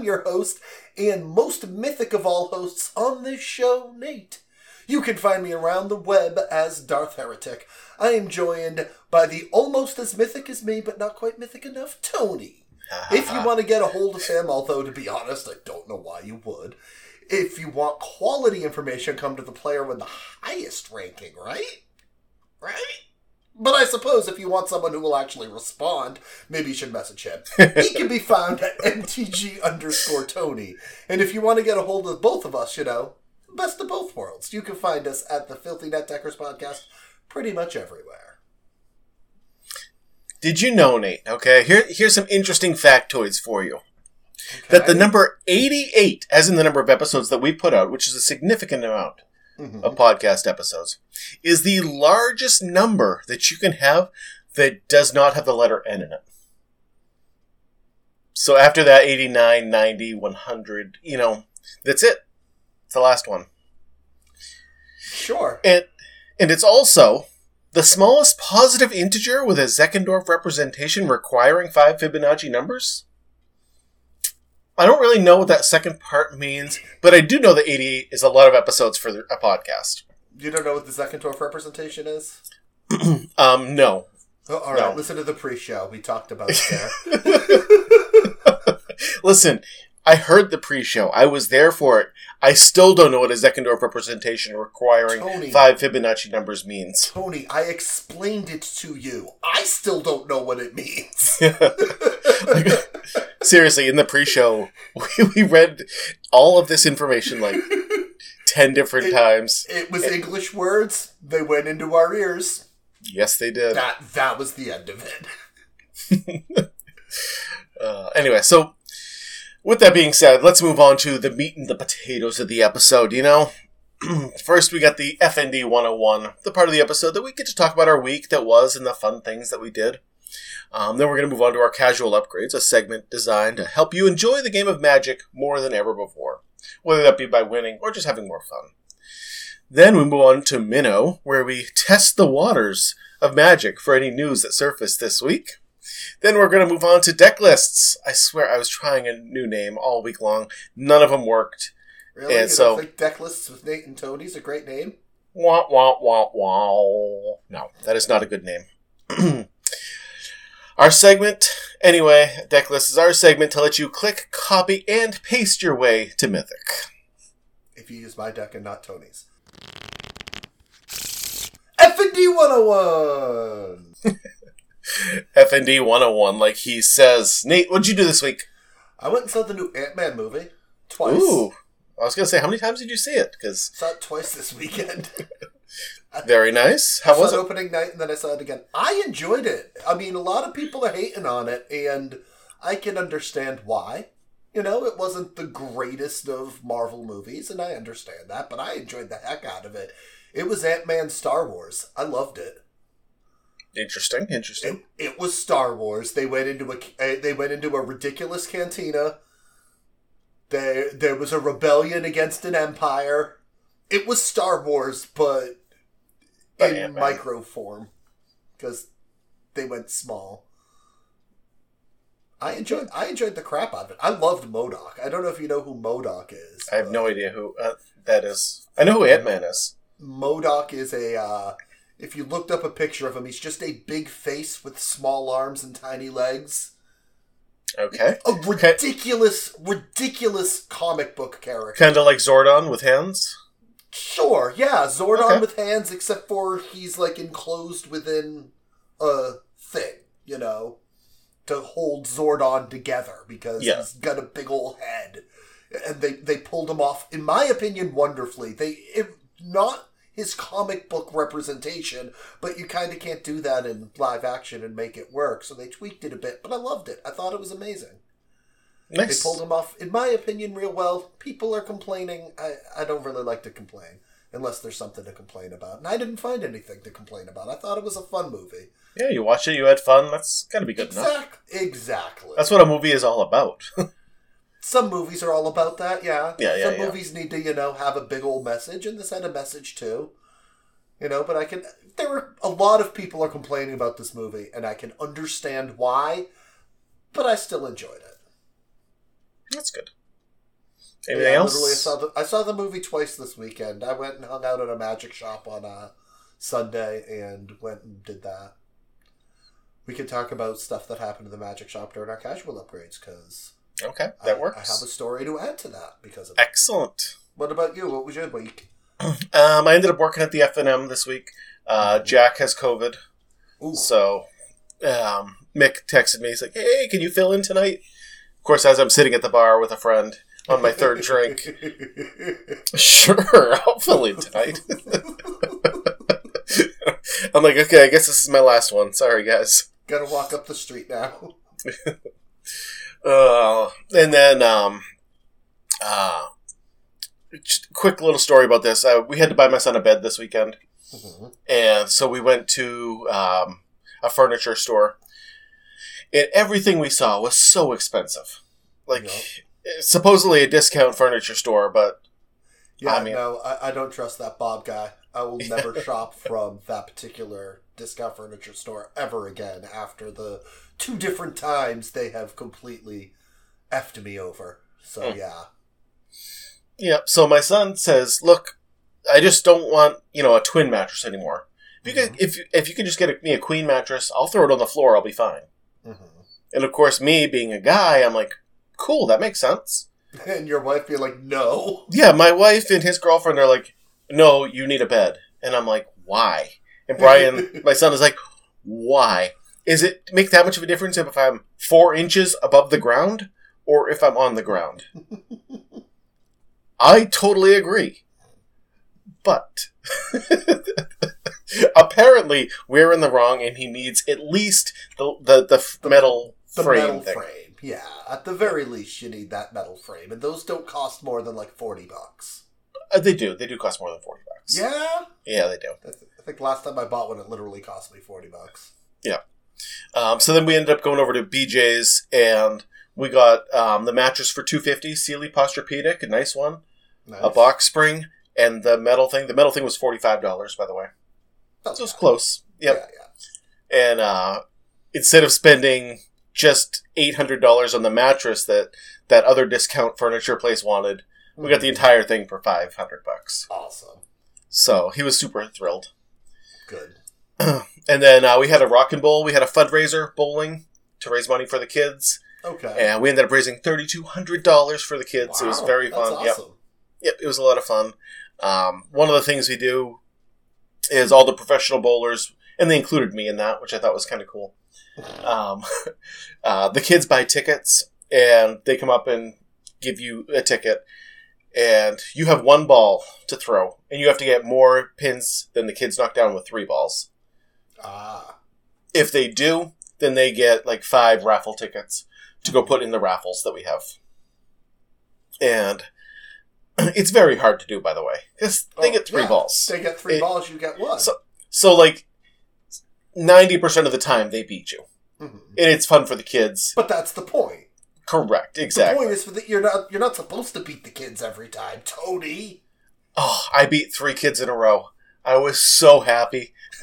I'm your host and most mythic of all hosts on this show, Nate. You can find me around the web as Darth Heretic. I am joined by the almost as mythic as me, but not quite mythic enough, Tony. if you want to get a hold of him, although to be honest, I don't know why you would. If you want quality information, come to the player with the highest ranking, right? Right? But I suppose if you want someone who will actually respond, maybe you should message him. he can be found at mtg underscore Tony. And if you want to get a hold of both of us, you know, best of both worlds, you can find us at the Filthy Net Deckers podcast pretty much everywhere. Did you know, Nate? Okay, here here's some interesting factoids for you. That the number 88, as in the number of episodes that we put out, which is a significant amount Mhm. of podcast episodes, is the largest number that you can have that does not have the letter N in it. So after that, 89, 90, 100, you know, that's it. It's the last one. Sure. And and it's also the smallest positive integer with a Zeckendorf representation requiring five Fibonacci numbers. I don't really know what that second part means, but I do know that 88 is a lot of episodes for a podcast. You don't know what the Zeckendorf representation is? Um, no. Oh, all right, No. listen to the pre-show. We talked about it there. Listen, I heard the pre-show. I was there for it. I still don't know what a Zeckendorf representation requiring Tony. five Fibonacci numbers means. Tony, I explained it to you. I still don't know what it means. Seriously, in the pre-show, we, we read all of this information like ten different It- times. It was English words. They went into our ears. Yes, they did. That that was the end of it. Uh, anyway, so with that being said, let's move on to the meat and the potatoes of the episode. You know, first we got the FND 101, the part of the episode that we get to talk about our week that was and the fun things that we did. Um, then we're going to move on to our casual upgrades, a segment designed to help you enjoy the game of Magic more than ever before, whether that be by winning or just having more fun. Then we move on to Minnow, where we test the waters of Magic for any news that surfaced this week. Then we're going to move on to deck lists. I swear I was trying a new name all week long. None of them worked. Really? And you so- think deck lists with Nate and Tony's a great name? Wah, wah, wah, wah. No, that is not a good name. our segment, anyway, deck list is our segment to let you click, copy, and paste your way to Mythic. If you use my deck and not Tony's. F&D 101! FND 101, like he says. Nate, what'd you do this week? I went and saw the new Ant-Man movie. Twice. Ooh. I was going to say, how many times did you see it? Because Saw it twice this weekend. very nice. How was it it? opening night and then I saw it again. I enjoyed it. I mean, a lot of people are hating on it, and I can understand why. You know, it wasn't the greatest of Marvel movies, and I understand that, but I enjoyed the heck out of it. It was Ant Man Star Wars. I loved it. Interesting, interesting. It, it was Star Wars. They went into a uh, they went into a ridiculous cantina. There there was a rebellion against an empire. It was Star Wars, But in Ant-Man. micro form because they went small. I enjoyed I enjoyed the crap out of it. I loved MODOK. I don't know if you know who MODOK is. I have no idea who uh, that is. I know who Ant Man is. MODOK is a. Uh, if you looked up a picture of him, he's just a big face with small arms and tiny legs. Okay. A ridiculous, ridiculous comic book character. Kind of like Zordon with hands. Sure, yeah, Zordon Okay. with hands, except for he's like enclosed within a thing, you know, to hold Zordon together because Yeah. he's got a big old head, and they they pulled him off, in my opinion, wonderfully. They it, not his comic book representation, but you kind of can't do that in live action and make it work. So they tweaked it a bit, but I loved it. I thought it was amazing. Nice. They pulled him off, in my opinion, real well. People are complaining. I, I don't really like to complain unless there's something to complain about. And I didn't find anything to complain about. I thought it was a fun movie. Yeah, you watched it, you had fun. That's gotta be good enough. Exactly. That's what a movie is all about. Some movies are all about that, yeah. Yeah, yeah, Some yeah. movies need to, you know, have a big old message, and this had a message too. You know, but I can. There were a lot of people are complaining about this movie, and I can understand why. but I still enjoyed it. That's good. Anything Yeah, else? Literally, I saw the I saw the movie twice this weekend. I went and hung out at a magic shop on a Sunday and went and did that. We could talk about stuff that happened in the magic shop during our casual upgrades because okay, that I, works. I have a story to add to that because of that. Excellent. What about you? What was your week? Um, I ended up working at the F and M this week. Uh, Jack has COVID, Ooh, so um, Mick texted me. He's like, "Hey, can you fill in tonight?" Of course, as I'm sitting at the bar with a friend on my third drink, sure, I'll fill in tonight. I'm like, okay, I guess this is my last one. Sorry, guys. Gotta walk up the street now. Uh, and then, um, uh, quick little story about this. Uh, we had to buy my son a bed this weekend, Mhm. and so we went to um, a furniture store, and everything we saw was so expensive. Like, supposedly a discount furniture store, but Yeah, I mean- no, I, I don't trust that Bob guy. I will never shop from that particular discount furniture store ever again after the two different times they have completely effed me over. So Hmm. yeah. yeah. So my son says, "Look, I just don't want you know a twin mattress anymore. If you could, if you, if you could just get a, me a queen mattress, I'll throw it on the floor. I'll be fine." Hmm And of course, me being a guy, I'm like, cool, that makes sense. And your wife be like, no. Yeah, my wife and his girlfriend are like, no, you need a bed. And I'm like, why? And Brian, my son, is like, why? Is it make that much of a difference if I'm four inches above the ground or if I'm on the ground? I totally agree. But apparently, we're in the wrong, and he needs at least the the, the, The- metal The frame metal thing. frame. Yeah. At the very least, you need that metal frame. And those don't cost more than like 40 bucks. Uh, they do. They do cost more than forty bucks. Yeah? Yeah, they do. I, th- I think last time I bought one, it literally cost me 40 bucks. Yeah. Um, so then we ended up going over to BJ's and we got um, the mattress for two fifty, Sealy Posturepedic, a nice one, Nice. a box spring, and the metal thing. The metal thing was forty five dollars, by the way. Not So it's bad. close. Yep. Yeah, yeah. And uh, instead of spending just eight hundred dollars on the mattress that that other discount furniture place wanted, we got the entire thing for five hundred bucks. Awesome. So he was super thrilled. Good. And then uh, we had a rock and bowl. We had a fundraiser bowling to raise money for the kids, Okay. and we ended up raising thirty two hundred dollars for the kids. it was Wow, very fun. Yep, Awesome. yep, it was a lot of fun. Um, one of the things we do is all the professional bowlers, and they included me in that, which I thought was kind of cool. Um, uh, the kids buy tickets, and they come up and give you a ticket, and you have one ball to throw, and you have to get more pins than the kids knock down with three balls. Ah. If they do, then they get like five raffle tickets to go put in the raffles that we have. And it's very hard to do, by the way, because they Oh, get three yeah. balls. They get three It- balls, you get one. So- So, like, 90% of the time they beat you. Mhm. And it's fun for the kids. But that's the point. Correct, Exactly. The point is for the, you're not you're not supposed to beat the kids every time, Tony. Oh, I beat three kids in a row. I was so happy.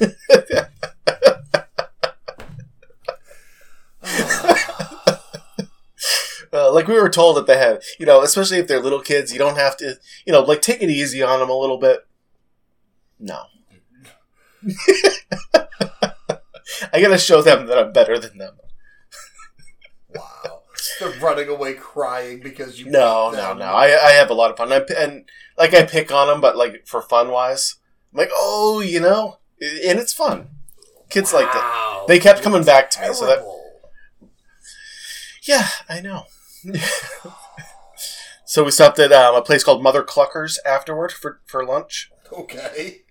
Uh, like we were told that they had, you know, especially if they're little kids, you don't have to, you know, like take it easy on them a little bit. No. I gotta show them that I'm better than them. wow. They're running away crying because you No, no, no. I, I have a lot of fun. I, and, like, I pick on them, but, like, for fun wise, I'm like, oh, you know, and it's fun. Kids like that. They kept coming back to me, so that. Yeah, I know. so we stopped at um, a place called Mother Cluckers afterward for, for lunch. Okay.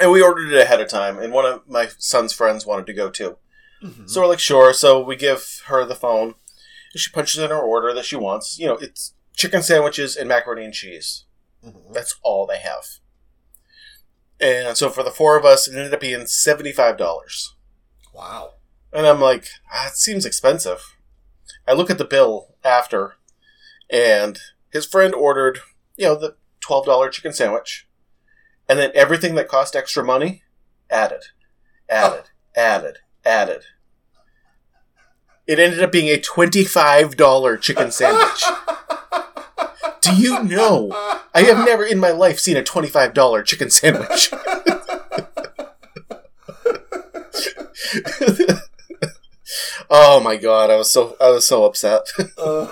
And we ordered it ahead of time, and one of my son's friends wanted to go too. Mhm. So we're like, sure. So we give her the phone, and she punches in her order that she wants. You know, it's chicken sandwiches and macaroni and cheese. Mhm. That's all they have. And so for the four of us, it ended up being $75. Wow. And I'm like, ah, it seems expensive. I look at the bill after, and his friend ordered, you know, the $12 chicken sandwich. And then everything that cost extra money, added, added, oh. added, added. It ended up being a $25 chicken sandwich. Do you know? I have never in my life seen a $25 chicken sandwich. oh my god, I was so I was so upset. Uh,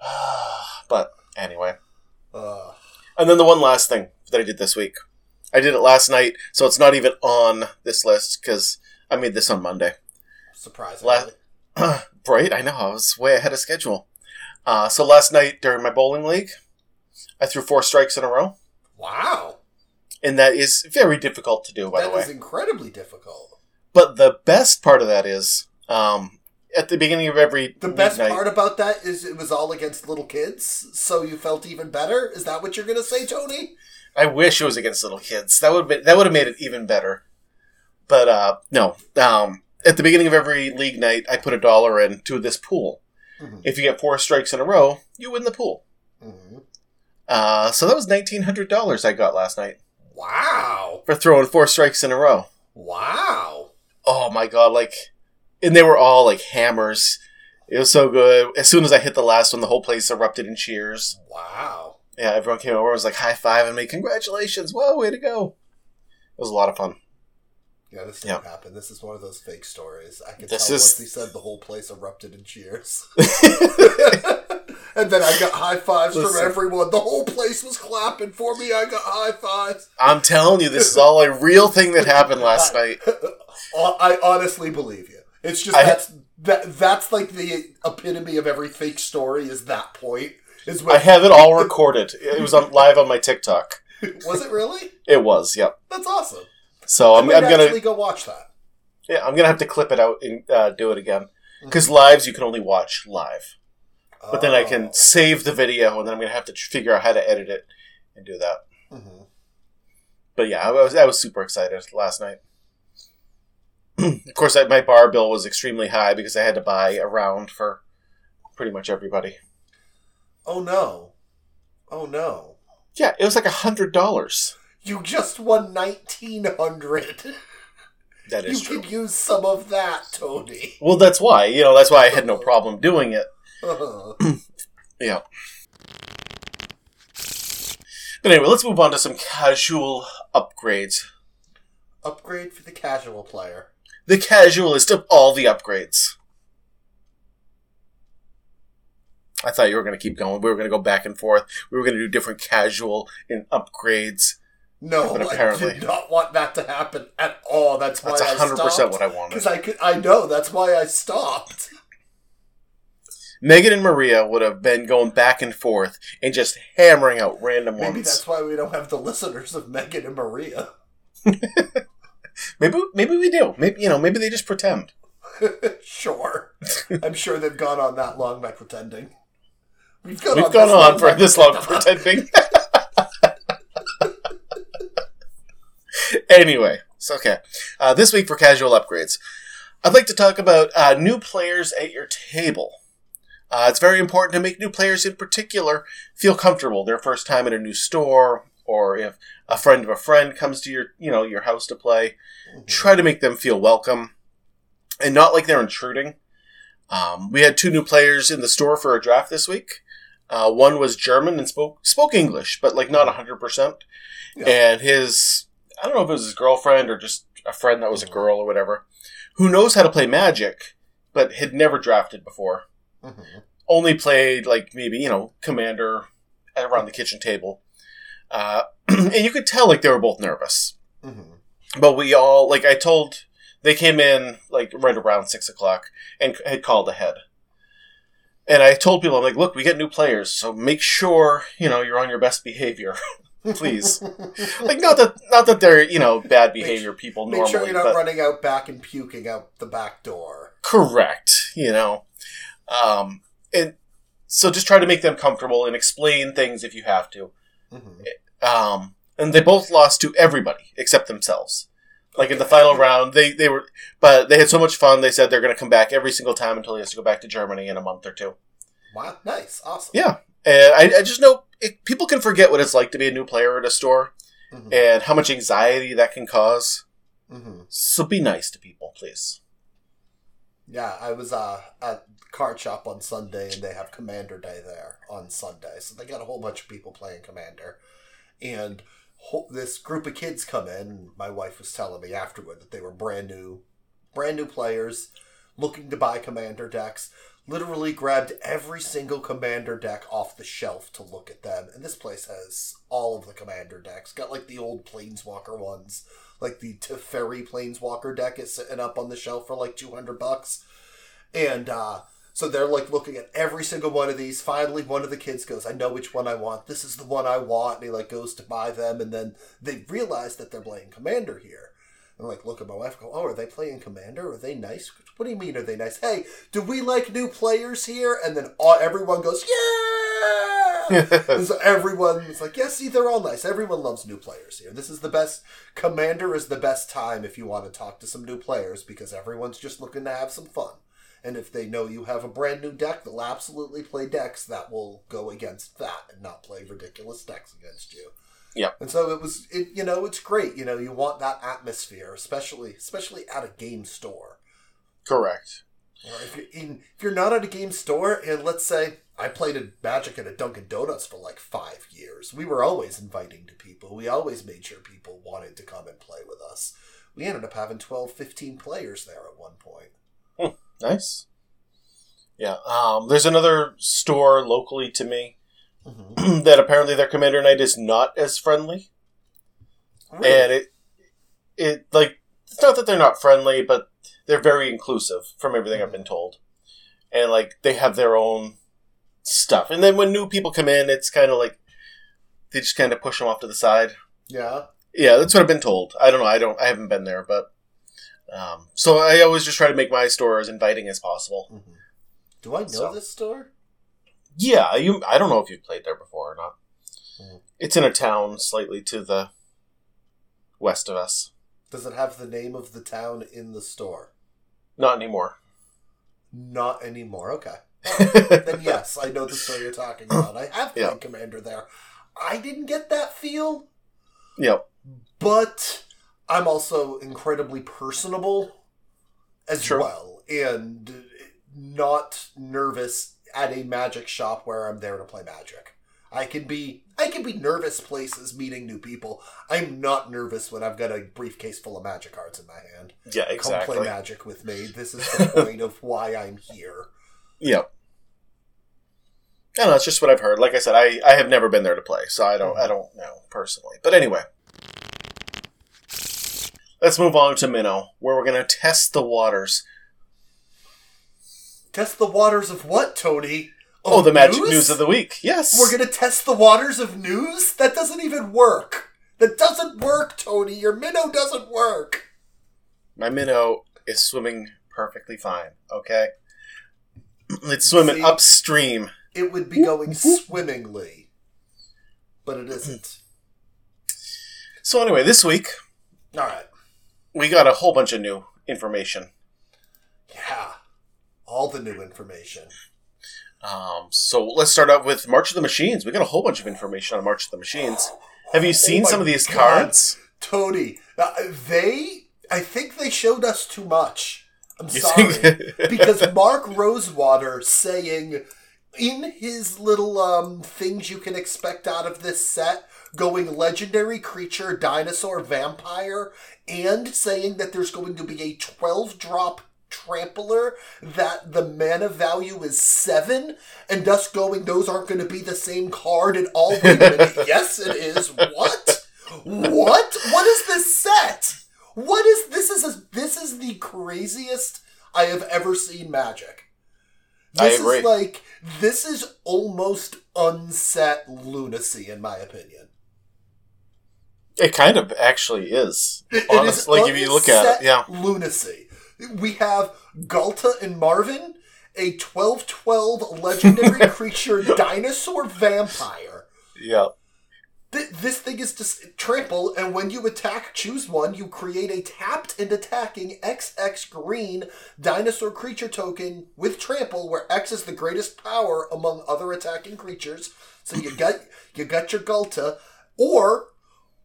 but anyway. uh, And then the one last thing that I did this week. I did it last night, so it's not even on this list because I made this on Monday. surprisingly. La- right? I know. I was way ahead of schedule. Uh, so last night during my bowling league, I threw four strikes in a row, wow. and that is very difficult to do, by That the way. is incredibly difficult. But the best part of that is, um, at the beginning of every The best part about that is it was all against little kids, so you felt even better. Is that what you're going to say, Tony? I wish it was against little kids. That would that would have made it even better. But uh, no. Um, at the beginning of every league night, I put a dollar into this pool. Mhm. If you get four strikes in a row, you win the pool. Mhm. Uh, so that was nineteen hundred dollars I got last night Wow. for throwing four strikes in a row. Wow. Oh my god! Like, and they were all like hammers. It was so good. As soon as I hit the last one, the whole place erupted in cheers. Wow. Yeah, everyone came over and was like high five and me, congratulations! Whoa, way to go! It was a lot of fun. Yeah, this Yeah. didn't happen. This is one of those fake stories. I can This tell is- once he said the whole place erupted in cheers. and then I got high fives from everyone. The whole place was clapping for me. I got high fives. I'm telling you, this is all a real thing that happened last night. I honestly believe you. It's just I- that's that that's like the epitome of every fake story. Is that point? Is when I have it all recorded. It was on live on my TikTok. was it really? It was, yep. That's awesome. So I'm, I'm gonna, actually go watch that. yeah, I'm gonna have to clip it out and uh, do it again Mm-hmm. because lives you can only watch live. But then I Oh. can save the video, and then I'm gonna have to figure out how to edit it and do that. Mhm. But yeah, I was I was super excited last night. of course, I, my bar bill was extremely high because I had to buy a round for pretty much everybody. Oh no! Oh no! Yeah, it was like a hundred dollars. You just won nineteen hundred. That You is true. could use some of that, Tony. Well, that's why you know that's why I had no problem doing it. Uh-huh. Yeah. But anyway, let's move on to some casual upgrades. Upgrade for the casual player. The casualist of all the upgrades. I thought you were going to keep going. We were going to go back and forth. We were going to do different casual and upgrades. No, But apparently, I did not want that to happen at all. That's why That's I hundred percent what I wanted. Because I could, I know that's why I stopped. Megan and Maria would have been going back and forth and just hammering out random Maybe ones. that's why we don't have the listeners of Megan and Maria. Maybe maybe we do. Maybe you know. Maybe they just pretend. sure, I'm sure they've gone on that long by pretending. We've gone We've on gone on for this long pretending. anyway, so okay. Uh, this week for casual upgrades, I'd like to talk about uh, new players at your table. Uh, it's very important to make new players, in particular, feel comfortable their first time in a new store, or if a friend of a friend comes to your, you know, your house to play. Mhm. Try to make them feel welcome, and not like they're intruding. Um, we had two new players in the store for a draft this week. Uh, one was German and spoke spoke English, but like not hundred percent. Yeah. And his I don't know if it was his girlfriend or just a friend that was a girl or whatever, who knows how to play Magic, but had never drafted before. Mhm. Only played like maybe you know Commander around the kitchen table, uh, and you could tell like they were both nervous. Mhm. But we all like I told they came in like right around six o'clock and had called ahead. And I told people I'm like, look, we get new players, so make sure you know you're on your best behavior, please. like not that not that they're you know bad behavior people Make normally, sure you're not running out back and puking out the back door. correct, you know. Um, and so just try to make them comfortable and explain things if you have to. Mhm. Um, and they both lost to everybody except themselves. Like in the final round, they, they were, but they had so much fun. They said they're going to come back every single time until he has to go back to Germany in a month or two. Wow, nice, awesome. Yeah, and I, I just know it, people can forget what it's like to be a new player at a store Mhm. and how much anxiety that can cause. Mhm. So be nice to people, please. Yeah, I was uh, at card shop on Sunday, and they have Commander Day there on Sunday. So they got a whole bunch of people playing Commander, and this group of kids come in. My wife was telling me afterward that they were brand new, brand new players looking to buy Commander decks. Literally grabbed every single Commander deck off the shelf to look at them, and this place has all of the Commander decks. Got like the old Planeswalker ones, like the Teferi Planeswalker deck is sitting up on the shelf for like two hundred bucks, and uh, so they're like looking at every single one of these. Finally, one of the kids goes, "I know which one I want. This is the one I want." And he like goes to buy them, and then they realize that they're playing Commander here. And like look at my wife, go, "Oh, are they playing Commander? Are they nice? What do you mean? Are they nice? Hey, do we like new players here?" And then all, everyone goes, "Yeah!" and so everyone's like, "Yeah, see, they're all nice. Everyone loves new players here. This is the best. Commander is the best time if you want to talk to some new players because everyone's just looking to have some fun." And if they know you have a brand new deck, they'll absolutely play decks that will go against that and not play ridiculous decks against you. Yeah. And so it was it you know, it's great. You know, you want that atmosphere, especially especially at a game store. Correct. You know, if you're in if you're not at a game store and let's say I played a Magic at a Dunkin' Donuts for like five years. We were always inviting to people. We always made sure people wanted to come and play with us. We ended up having 12, 15 players there at one point. Nice. Yeah. Um, there's another store locally to me Mm-hmm. that apparently their commander night is not as friendly, and it it like it's not that they're not friendly, but they're very inclusive from everything I've been told, and like they have their own stuff. And then when new people come in, it's kind of like they just kind of push them off to the side. yeah. Yeah, that's what I've been told. I don't know. I don't. I haven't been there, but um, so I always just try to make my store as inviting as possible. Mhm. Do I know So- this store? Yeah, you. I don't know if you've played there before or not. Mhm. It's in a town slightly to the west of us. Does it have the name of the town in the store? Not anymore. Not anymore. Okay. then yes, I know the store you're talking about. I have played Yeah. Commander there. I didn't get that feel, yep. but I'm also incredibly personable as True. well, and not nervous at a magic shop where I'm there to play magic. I can be I can be nervous places meeting new people. I'm not nervous when I've got a briefcase full of magic cards in my hand. Yeah. Come Exactly. play magic with me. This is the point of why I'm here. Yep. I don't know. It's just what I've heard. Like I said, I, I have never been there to play, so I don't I mm-hmm. don't know personally. But anyway, let's move on to Minnow, where we're gonna test the waters. Test the waters of what, Tony? Oh, the magic news of the week. Yes. We're gonna test the waters of news? That doesn't even work. That doesn't work, Tony. Your minnow doesn't work. My minnow is swimming perfectly fine. Okay. It's swimming See? upstream. It would be going swimmingly, but it isn't. So anyway, this week All right. We got a whole bunch of new information. Yeah. All the new information. Um, so let's start out with March of the Machines. We got a whole bunch of information on March of the Machines. Have you seen Oh some of these God. cards? Tony, uh, they. I think they showed us too much. I'm You sorry. because Mark Rosewater saying in his little um things you can expect out of this set going legendary creature dinosaur vampire and saying that there's going to be a 12 drop trampler that the mana value is 7 and thus going those aren't going to be the same card at all Wait a minute. yes it is what what what is this set what is this is a, this is the craziest I have ever seen Magic. I This agree. is like this is almost unset lunacy in my opinion. It kind of actually is. Honestly, is like if you look at it, yeah. lunacy. We have Ghalta and Mavren, a 12-12 legendary creature dinosaur vampire. Yeah. Th- this thing is just trample, and when you attack, choose one. You create a tapped and attacking XX green dinosaur creature token with trample, where X is the greatest power among other attacking creatures. So you got you got your Ghalta, or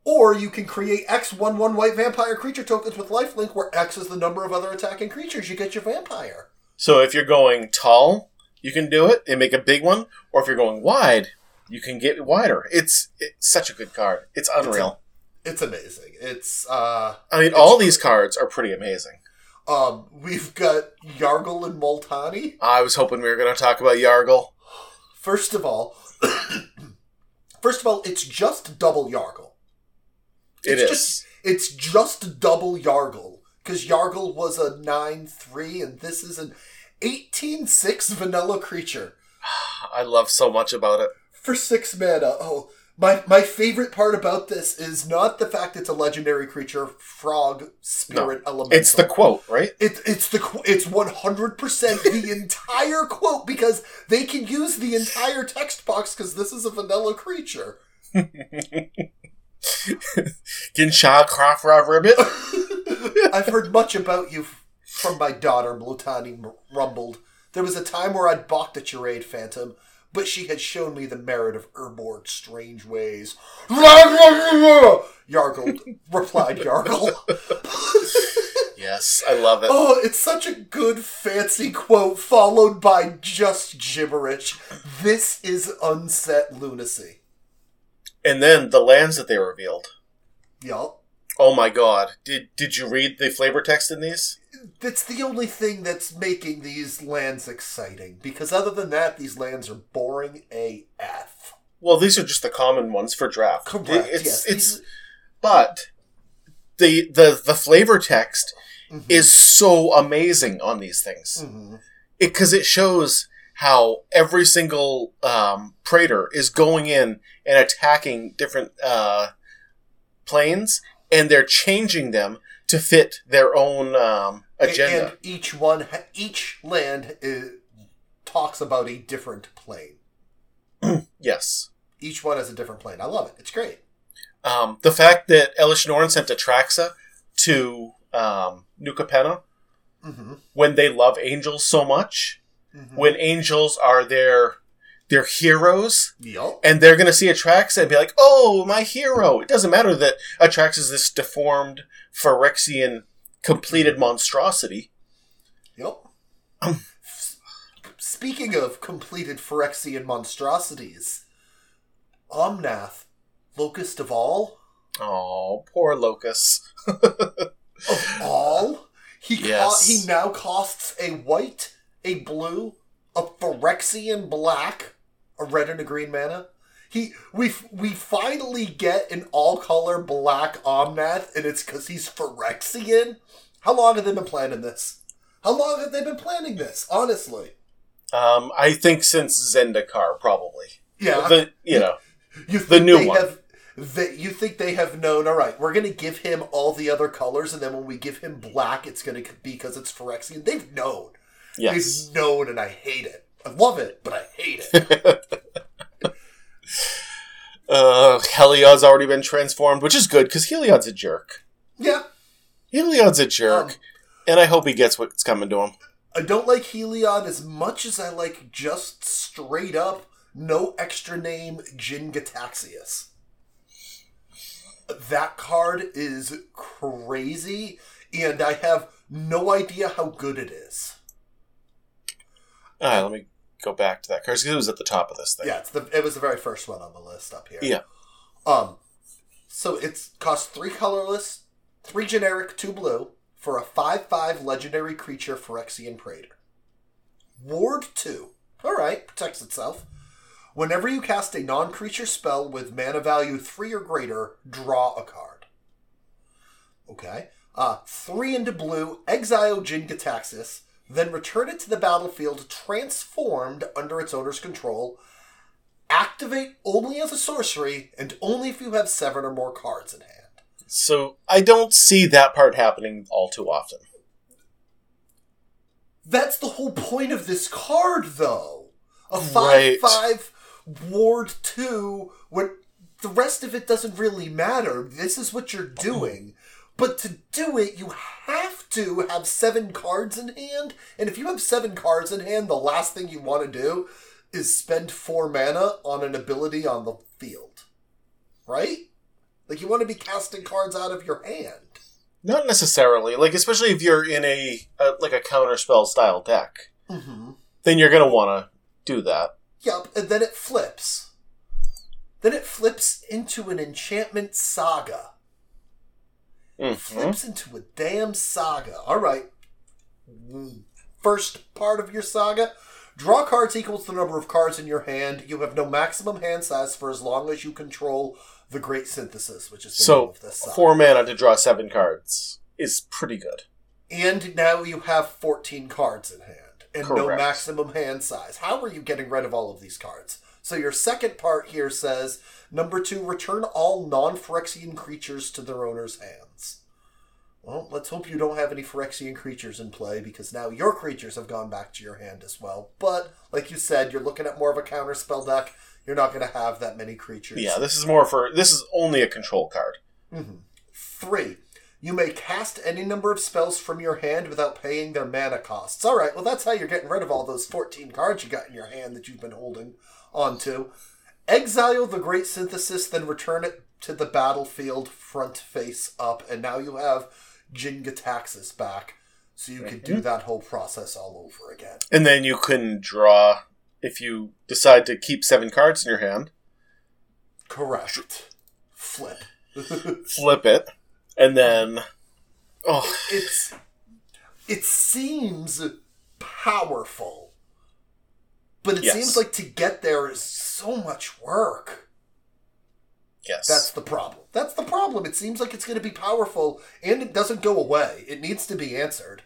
or you can create X one one white vampire creature tokens with lifelink, where X is the number of other attacking creatures. You get your vampire. So if you're going tall, you can do it and make a big one, or if you're going wide, you can get wider. It's it's such a good card. It's unreal. It's amazing. It's uh I mean, all these cards are pretty amazing. um we've got Yargle and Multani. I was hoping we were going to talk about Yargle. First of all, first of all, it's just double Yargle. It It's is. just- It's just double Yargle because Yargle was a nine three, and this is an eighteen six vanilla creature I love so much about it. For six mana. Oh, my my favorite part about this is not the fact it's a legendary creature, frog, spirit, elemental. It's the quote, right? It, it's the it's one hundred percent the entire quote because they can use the entire text box because this is a vanilla creature. Ginsha Krafra Ribbit. I've heard much about you from my daughter, Multani rumbled. There was a time where I'd balked at your aid, Phantom, but she had shown me the merit of Urborg's strange ways. Yargle replied, Yargle. Yes, I love it. Oh, it's such a good, fancy quote followed by just gibberish. This is unset lunacy. And then the lands that they revealed. Yup. Oh my god. Did did you read the flavor text in these? That's the only thing that's making these lands exciting. Because other than that, these lands are boring AF. Well, these are just the common ones for draft. Correct. It's yes. it's but the the the flavor text Mhm. is so amazing on these things. Because it, shows how every single um, praetor is going in and attacking different uh, planes, and they're changing them to fit their own um, agenda. And each one, each land is, talks about a different plane. yes. Each one has a different plane. I love it. It's great. Um, the fact that Elesh Norn sent Atraxa to um, New Capenna hmm when they love angels so much, hmm when angels are their their heroes, Yup. and they're going to see Atraxa and be like, "Oh, my hero!" It doesn't matter that Atraxa is this deformed Phyrexian completed monstrosity. Yep. Speaking of completed Phyrexian monstrosities, Omnath, Locust of All, Oh, poor Locust. of all, he co- Yes. he now costs a white, a blue, a Phyrexian black, a red and a green mana. He we we finally get an all color black Omnath, and it's because he's Phyrexian. How long have they been planning this? How long have they been planning this? Honestly, Um, I think since Zendikar, probably. yeah. The you know, You The new they one. Have, that you think they have known? All right, we're going to give him all the other colors, and then when we give him black, it's going to be because it's Phyrexian. They've known. yes. They've known, and I hate it. I love it, but I hate it. Uh, Heliod's already been transformed, which is good because Heliod's a jerk. yeah, Heliod's a jerk, Um, and I hope he gets what's coming to him. I don't like Heliod as much as I like just straight up no extra name Jin-Gitaxias. That card is crazy, and I have no idea how good it is. All right, let me go back to that card because it was at the top of this thing. Yeah, it's the it was the very first one on the list up here. Yeah. Um, so it's cost three colorless, three generic, two blue for a five-five legendary creature Phyrexian Praetor. Ward two. All right, protects itself. Whenever you cast a non-creature spell with mana value three or greater, draw a card. Okay. Uh, three into blue, exile Jin-Gitaxias, then return it to the battlefield transformed under its owner's control. Activate only as a sorcery and only if you have seven or more cards in hand. So I don't see that part happening all too often. That's the whole point of this card, though. A Right. 5 5 Ward 2, when the rest of it doesn't really matter. This is what you're doing. But to do it, you have to have seven cards in hand. And if you have seven cards in hand, the last thing you want to do is spend four mana on an ability on the field. Right? Like, you want to be casting cards out of your hand. Not necessarily. Like, especially if you're in a, a like a counterspell style deck, Mm-hmm. then you're gonna want to do that. Yup, and then it flips. Then it flips into an enchantment saga. Mhm. Flips into a damn saga. All right. First part of your saga. Draw cards equals the number of cards in your hand. You have no maximum hand size for as long as you control the Great Synthesis, which is the name So of this saga. four mana to draw seven cards is pretty good. And now you have 14 cards in hand and no maximum hand size. How are you getting rid of all of these cards? So your second part here says number two, return all non Phyrexian creatures to their owner's hands. Well, let's hope you don't have any Phyrexian creatures in play because now your creatures have gone back to your hand as well. But like you said, you're looking at more of a counter spell deck. You're not going to have that many creatures. Yeah, this is more for this is only a control card. Mm-hmm. Three, you may cast any number of spells from your hand without paying their mana costs. All right, well, that's how you're getting rid of all those 14 cards you got in your hand that you've been holding onto. Exile the Great Synthesis, then return it to the battlefield front face up, and now you have Jin-Gitaxias back, so you can do mm-hmm. that whole process all over again. And then you can draw if you decide to keep seven cards in your hand, Correct. Flip. flip it, and then oh it's it seems powerful but it Yes. seems like to get there is so much work yes, that's the problem. That's the problem. It seems like it's going to be powerful and it doesn't go away. It needs to be answered.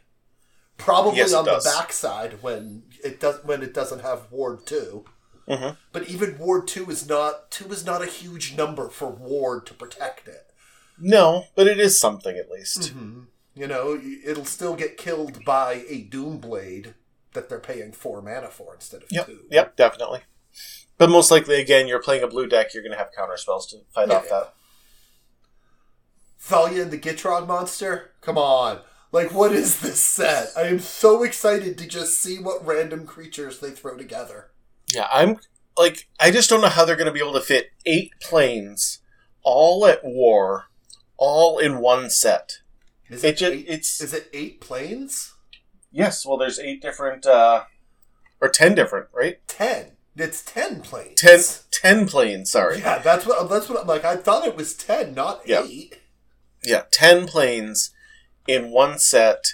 Probably Yes, on the backside when it does when it doesn't have ward 2 Mhm. but even ward 2 is not 2 is not a huge number for ward to protect it. No, but it is something at least. You know, it'll still get killed by a Doomblade that they're paying four mana for instead of Yep, two. yep, definitely. But most likely, again, you're playing a blue deck. You're going to have counter spells to fight Yeah, off that. Thalia and the Gitrog monster? Come on. Like, what is this set? I am so excited to just see what random creatures they throw together. Yeah, I'm like, I just don't know how they're going to be able to fit eight planes all at war, all in one set. Is It it, just, eight, it's is it eight planes? yes. Well, there's eight different, uh or ten different, right? Ten. It's ten planes. Ten, ten planes. Sorry. Yeah, that's what that's what I'm like. I thought it was ten, not Yeah. eight. Yeah, ten planes in one set,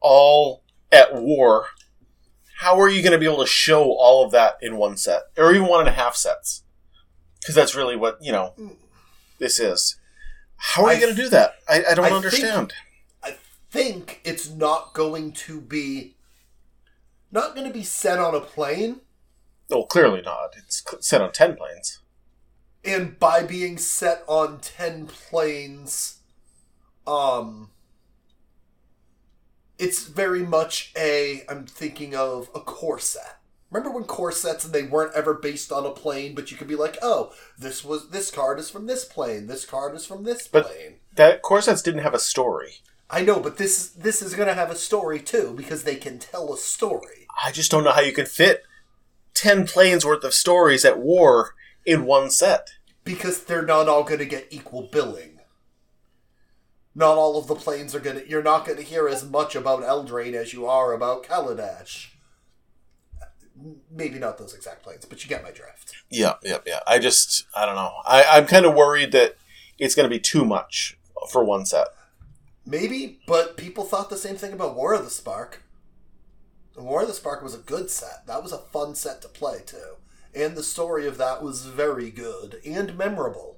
all at war. How are you going to be able to show all of that in one set, or even one and a half sets? Because that's really what you know hmm. this is. How are I you going to do that? I, I don't I think- understand. I think it's not going to be not going to be set on a plane, Oh, clearly not. It's set on ten planes. and by being set on ten planes, um, it's very much a. I'm thinking of a core set. Remember when core sets and they weren't ever based on a plane, but you could be like, oh, this was this card is from this plane, this card is from this But- plane. That core sets didn't have a story. I know, but this this is going to have a story too because they can tell a story. I just don't know how you can fit ten planes worth of stories at war in one set. because they're not all going to get equal billing. Not all of the planes are going to. You're not going to hear as much about Eldraine as you are about Kaladesh. Maybe not those exact planes, but you get my drift. Yeah, yeah, yeah. I just, I don't know. I, I'm kind of worried that it's going to be too much for one set. Maybe, but people thought the same thing about War of the Spark. And War of the Spark was a good set. That was a fun set to play too, and the story of that was very good and memorable.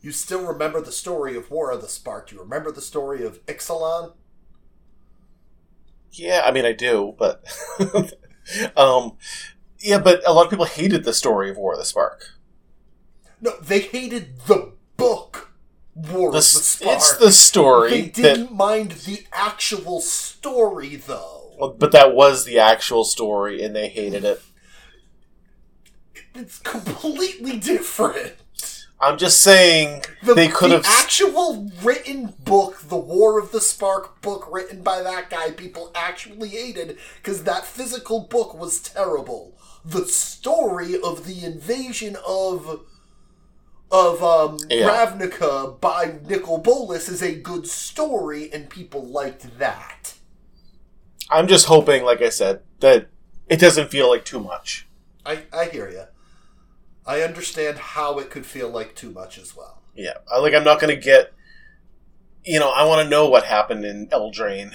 You still remember the story of War of the Spark. You remember the story of Ixalan? Yeah, I mean, I do, but, um, yeah, but a lot of people hated the story of War of the Spark. No, they hated the book War The, of the Spark. it's the story they didn't mind the actual story, though. but that was the actual story, and they hated it. It's completely different. I'm just saying The, they could the have. actual written book, the War of the Spark book written by that guy, people actually hated because that physical book was terrible. The story of the invasion of of um, Yeah. Ravnica by Nicol Bolas is a good story, and people liked that. I'm just hoping, like I said, that it doesn't feel like too much. I, I hear you. I understand how it could feel like too much as well. Yeah, I, like I'm not going to get. You know, I want to know what happened in Eldraine.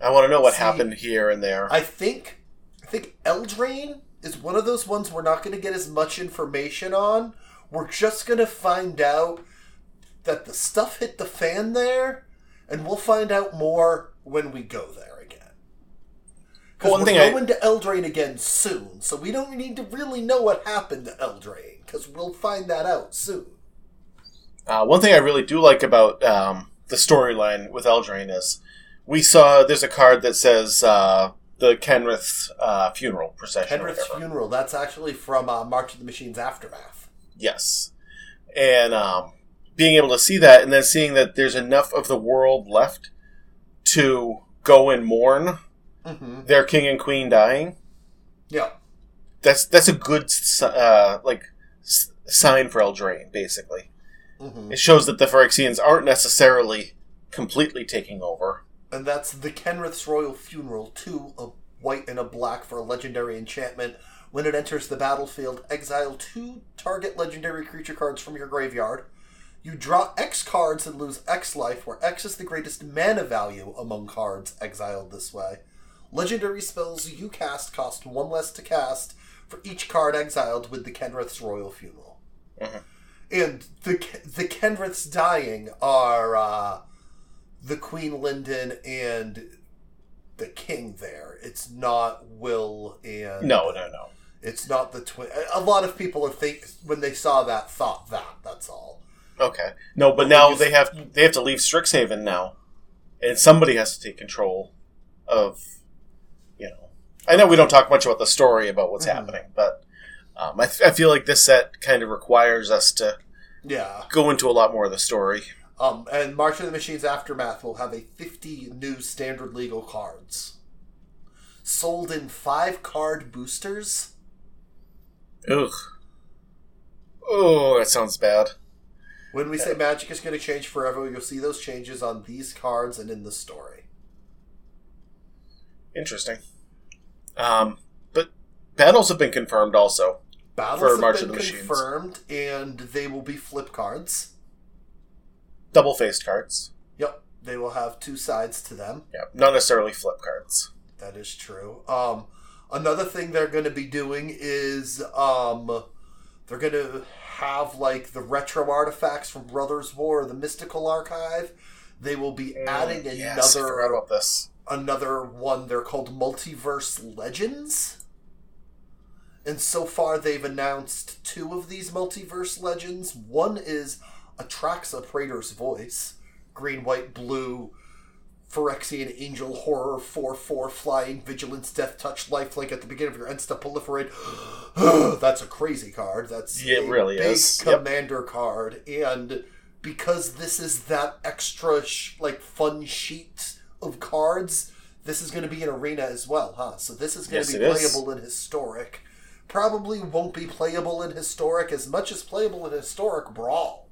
I want to know what See, happened here and there. I think I think Eldraine is one of those ones we're not going to get as much information on. We're just going to find out that the stuff hit the fan there, and we'll find out more when we go there again. Because One we're thing I- going to Eldraine again soon, so we don't need to really know what happened to Eldraine, because we'll find that out soon. Uh, one thing I really do like about um, the storyline with Eldraine is we saw there's a card that says uh, the Kenrith uh, funeral procession. whatever. funeral, that's actually from uh, March of the Machine's Aftermath. Yes. And um, being able to see that and then seeing that there's enough of the world left to go and mourn Mm-hmm. their king and queen dying, Yeah. that's that's a good uh, like s- sign for Eldraine, basically. Mm-hmm. It shows that the Phyrexians aren't necessarily completely taking over. And that's the Kenrith's Royal Funeral, too, a white and a black for a legendary enchantment. When it enters the battlefield, exile two target legendary creature cards from your graveyard. You draw X cards and lose X life, where X is the greatest mana value among cards exiled this way. Legendary spells you cast cost one less to cast for each card exiled with the Kenrith's Royal Funeral. Mhm. And the the Kenriths dying are uh, the Queen Linden and the King. There, it's not Will and No, no, no. It's not the twin. A lot of people are think when they saw that thought that. That's all. Okay. No, but But now you- they have they have to leave Strixhaven now, and somebody has to take control of, you know. I know we don't talk much about the story about what's Mhm. happening, but um, I, th- I feel like this set kind of requires us to Yeah. go into a lot more of the story. Um, and March of the Machines Aftermath will have a 50 new standard legal cards. Sold in five card boosters. Ugh. Oh, that sounds bad. When we say Magic is going to change forever, you'll see those changes on these cards and in the story. Interesting. Um, but battles have been confirmed also. Battles For have March been of the Machines. confirmed, and they will be flip cards. Double faced cards. Yep, they will have two sides to them. Yep, not necessarily flip cards. That is true. Um, another thing they're going to be doing is um, they're going to have like the retro artifacts from Brothers War, the Mystical Archive. They will be adding Mm, yes, I another another one. They're called Multiverse Legends. And so far, they've announced two of these multiverse legends. One is Atraxa Praetor's Voice, green, white, blue, Phyrexian Angel Horror 4 4 Flying Vigilance Death Touch Lifelink at the beginning of your end step proliferate. That's a crazy card. That's Yeah, it a really big is. Yep. commander card. And because this is that extra, sh- like, fun sheet of cards, this is going to be an arena as well, huh? So this is going Yes, to be it is. playable in Historic. Probably won't be playable in Historic as much as playable in Historic Brawl.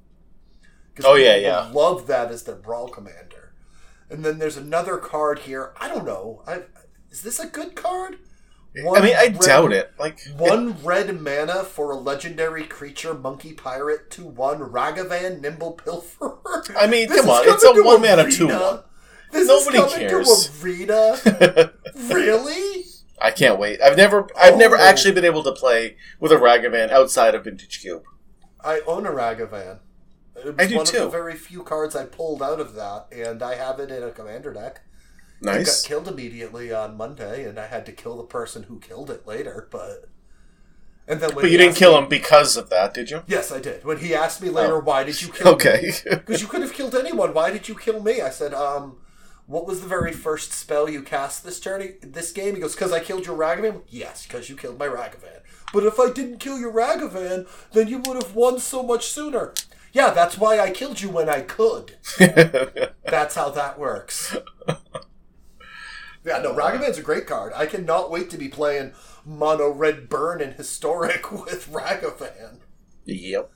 Oh, yeah, yeah. Love that as their Brawl commander. And then there's another card here. I don't know. I, is this a good card? I mean, I doubt it. Like, One red mana for a legendary creature, Monkey Pirate, 2 1, Ragavan, Nimble Pilferer. I mean, This come on, it's a one mana arena. 2-1. This Nobody is coming cares. to arena. really? I can't wait. I've never, I've never Oh. actually been able to play with a Ragavan outside of Vintage Cube. I own a Ragavan. It was I do one of the very few cards I pulled out of that, and I have it in a commander deck. It Nice. got killed immediately on Monday, and I had to kill the person who killed it later. But and then But you didn't kill me- him because of that, did you? Yes, I did. When he asked me later, Oh. why did you kill me? Okay. Because you could have killed anyone. Why did you kill me? I said, um, what was the very first spell you cast this journey, this game? He goes, because I killed your Ragavan? Yes, because you killed my Ragavan. But if I didn't kill your Ragavan, then you would have won so much sooner. Yeah, that's why I killed you when I could. That's how that works. Yeah, no, Ragavan's a great card. I cannot wait to be playing Mono Red Burn and Historic with Ragavan. yep.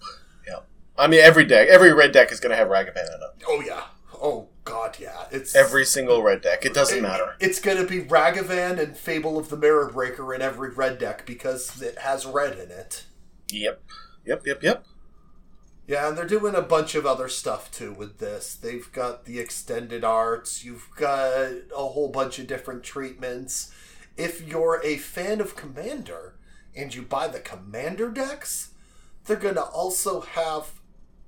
Yep. I mean, every deck, every red deck is going to have Ragavan in it. Oh yeah. Oh god, yeah. It's Every single red deck. It doesn't it- matter. It's gonna be Ragavan and Fable of the Mirror Breaker in every red deck because it has red in it. Yep. Yep, yep, yep. Yeah, and they're doing a bunch of other stuff too with this. They've got the extended arts, you've got a whole bunch of different treatments. If you're a fan of Commander and you buy the Commander decks, they're going to also have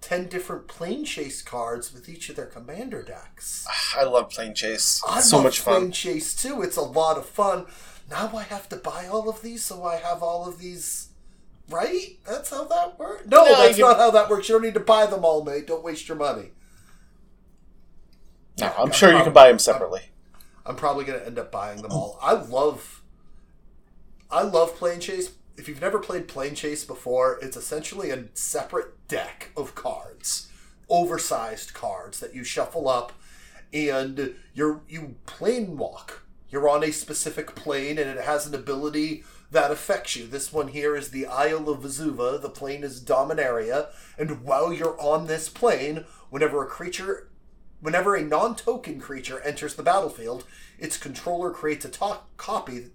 10 different plane chase cards with each of their Commander decks. I love Plane Chase. I so love much fun. Plane Chase too. It's a lot of fun. Now I have to buy all of these, so I have all of these. Right? That's how that works. No, that's not how that works. You don't need to buy them all, mate. Don't waste your money. No, I'm sure you I'm- can buy them separately. I'm probably going to end up buying them all. I love, I love Plane Chase. If you've never played Plane Chase before, it's essentially a separate deck of cards, oversized cards that you shuffle up, and you're you plane walk. You're on a specific plane, and it has an ability that affects you. This one here is the Isle of Vesuva. The plane is Dominaria, and while you're on this plane, whenever a creature Whenever a non token creature enters the battlefield, its controller creates a to- copy,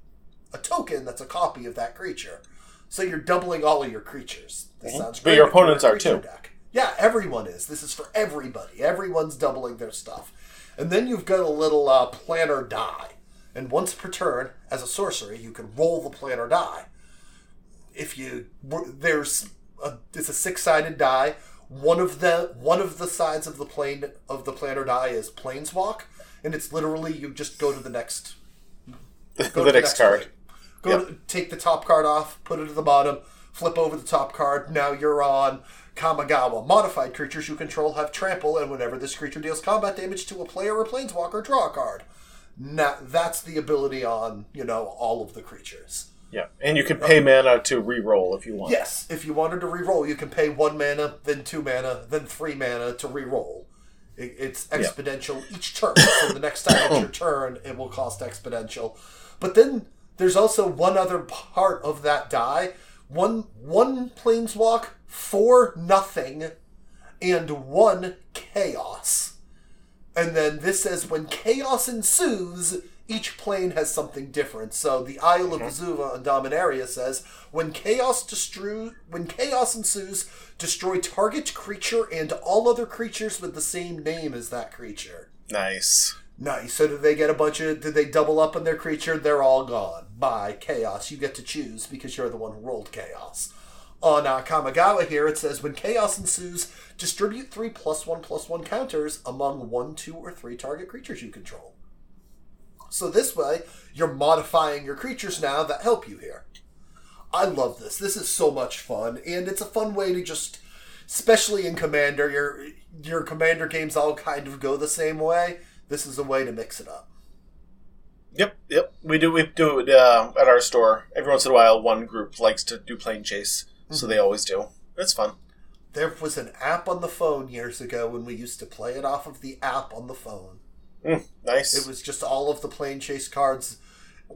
a token that's a copy of that creature. So you're doubling all of your creatures. This Mhm. sounds great. But your if you're a opponents are too. Deck. Yeah, everyone is. This is for everybody. Everyone's doubling their stuff. And then you've got a little uh, planar die. And once per turn, as a sorcery, you can roll the planar die if you there's a, it's a six sided die. One of the one of the sides of the plane of the planar die is planeswalk, and it's literally you just go to the next the go to next card. plane. Go to, take the top card off, put it at the bottom, flip over the top card. Now you're on Kamigawa. Modified creatures you control have trample, and whenever this creature deals combat damage to a player or planeswalker, draw a card. Now, that's the ability on you know all of the creatures. Yeah, and you can pay mana to re-roll if you want. Yes, if you wanted to re-roll, you can pay one mana, then two mana, then three mana to re-roll. It, it's exponential each turn. so the next time it's your turn, it will cost exponential. But then there's also one other part of that die. One one planeswalk for nothing, and one chaos. And then this says when chaos ensues, each plane has something different. So the Isle of mm-hmm. Vesuva on Dominaria says when chaos destru- when chaos ensues, destroy target creature and all other creatures with the same name as that creature. Nice. Nice. So did they get a bunch of? Did they double up on their creature? They're all gone. By chaos. You get to choose because you're the one who rolled chaos. On uh, Kamigawa here, it says when chaos ensues, distribute three plus one plus one counters among one, two, or three target creatures you control. So this way, you're modifying your creatures now that help you here. I love this. This is so much fun, and it's a fun way to just, especially in Commander, your your Commander games all kind of go the same way. This is a way to mix it up. Yep, yep. We do we do it uh, at our store every once in a while. One group likes to do plane chase, so they always do. It's fun. There was an app on the phone years ago when we used to play it off of the app on the phone. Mm, nice. It was just all of the plane chase cards,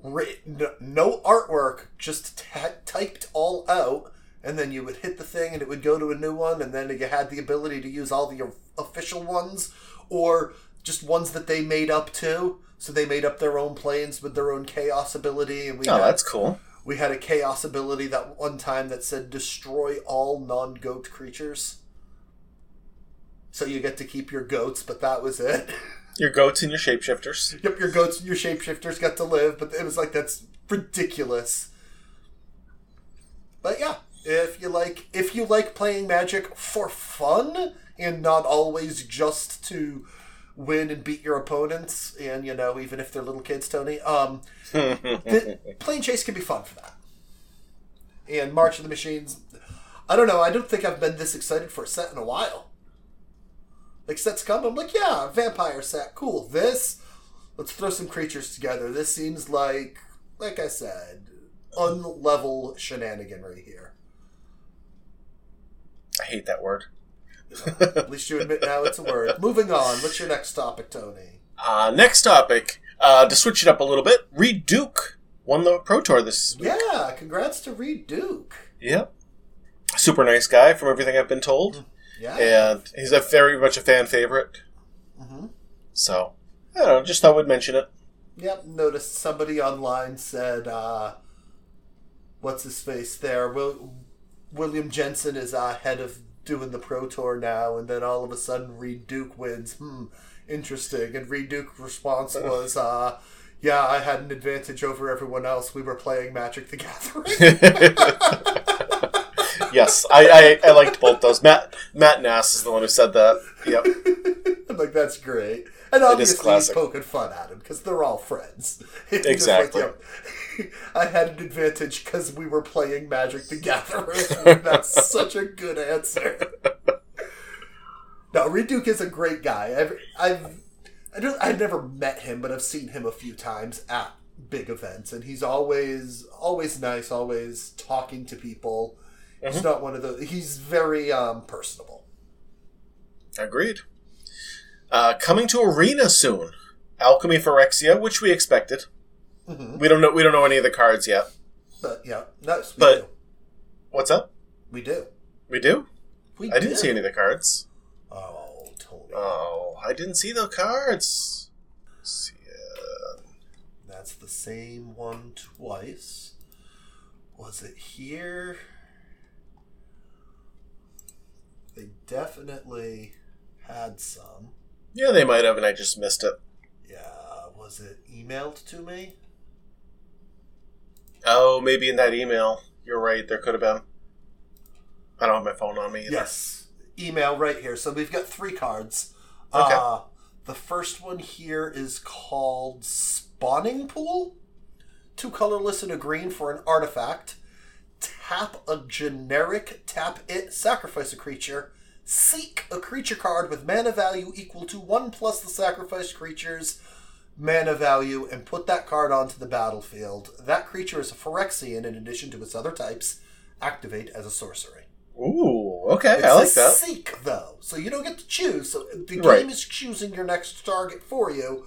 written, no artwork, just ta typed all out, and then you would hit the thing and it would go to a new one, and then you had the ability to use all the official ones or just ones that they made up too. So they made up their own planes with their own chaos ability, and we oh, had, that's cool. We had a chaos ability that one time that said destroy all non goat creatures. So you get to keep your goats, but that was it. Your goats and your shapeshifters. Yep, your goats and your shapeshifters got to live, but it was like that's ridiculous. But yeah, if you like if you like playing Magic for fun and not always just to win and beat your opponents, and you know even if they're little kids, Tony, um, the, Plane Chase can be fun for that. And March of the Machines, I don't know. I don't think I've been this excited for a set in a while. Like sets come, I'm like, yeah, vampire set, cool. This, let's throw some creatures together. This seems like, like I said, unlevel shenanigan right here. I hate that word. At least you admit now it's a word. Moving on. What's your next topic, Tony? Uh, next topic. Uh, to switch it up a little bit, Reid Duke won the Pro Tour this week. Yeah, congrats to Reid Duke. Yep. Super nice guy, from everything I've been told. Yeah. and he's a very much a fan favorite. hmm So I don't know. Just thought we'd mention it. Yep. Noticed somebody online said, uh, "What's his face there? Will William Jensen is uh, head of doing the pro tour now." And then all of a sudden, Reid Duke wins. Hmm. Interesting. And Reid Duke's response was, uh, "Yeah, I had an advantage over everyone else. We were playing Magic the Gathering." yes, I, I I liked both those. Matt Matt Nass is the one who said that. Yep. I'm like, that's great. And obviously, he's poking fun at him because they're all friends. Exactly. Like, "Yo, I had an advantage because we were playing Magic the Gathering. that's such a good answer. No, Reid Duke is a great guy. I've, I've, I don't, I've never met him, but I've seen him a few times at big events, and he's always, always nice, always talking to people. He's not one of those. He's very um, personable. Agreed. Uh, coming to Arena soon. Alchemy Phyrexia, which we expected. Mhm. We don't know. We don't know any of the cards yet. But yeah. We But- do. What's up? We do. We do. We I didn't see any of the cards. Oh, Tony. Oh, I didn't see the cards. That's the same one twice. Was it here? They definitely had some. Yeah, they might have, and I just missed it. Yeah, was it emailed to me? Oh, maybe in that email. You're right. There could have been. I don't have my phone on me. Either. Yes. Email right here. So we've got three cards. Okay. Uh, the first one here is called Spawning Pool. Two colorless and a green for an artifact. Tap a generic, tap it, sacrifice a creature. Seek a creature card with mana value equal to 1 plus the sacrificed creature's mana value and put that card onto the battlefield. That creature is a Phyrexian in addition to its other types. Activate as a sorcery. Ooh, okay. It's I like that. seek though, so you don't get to choose. So the Right. game is choosing your next target for you.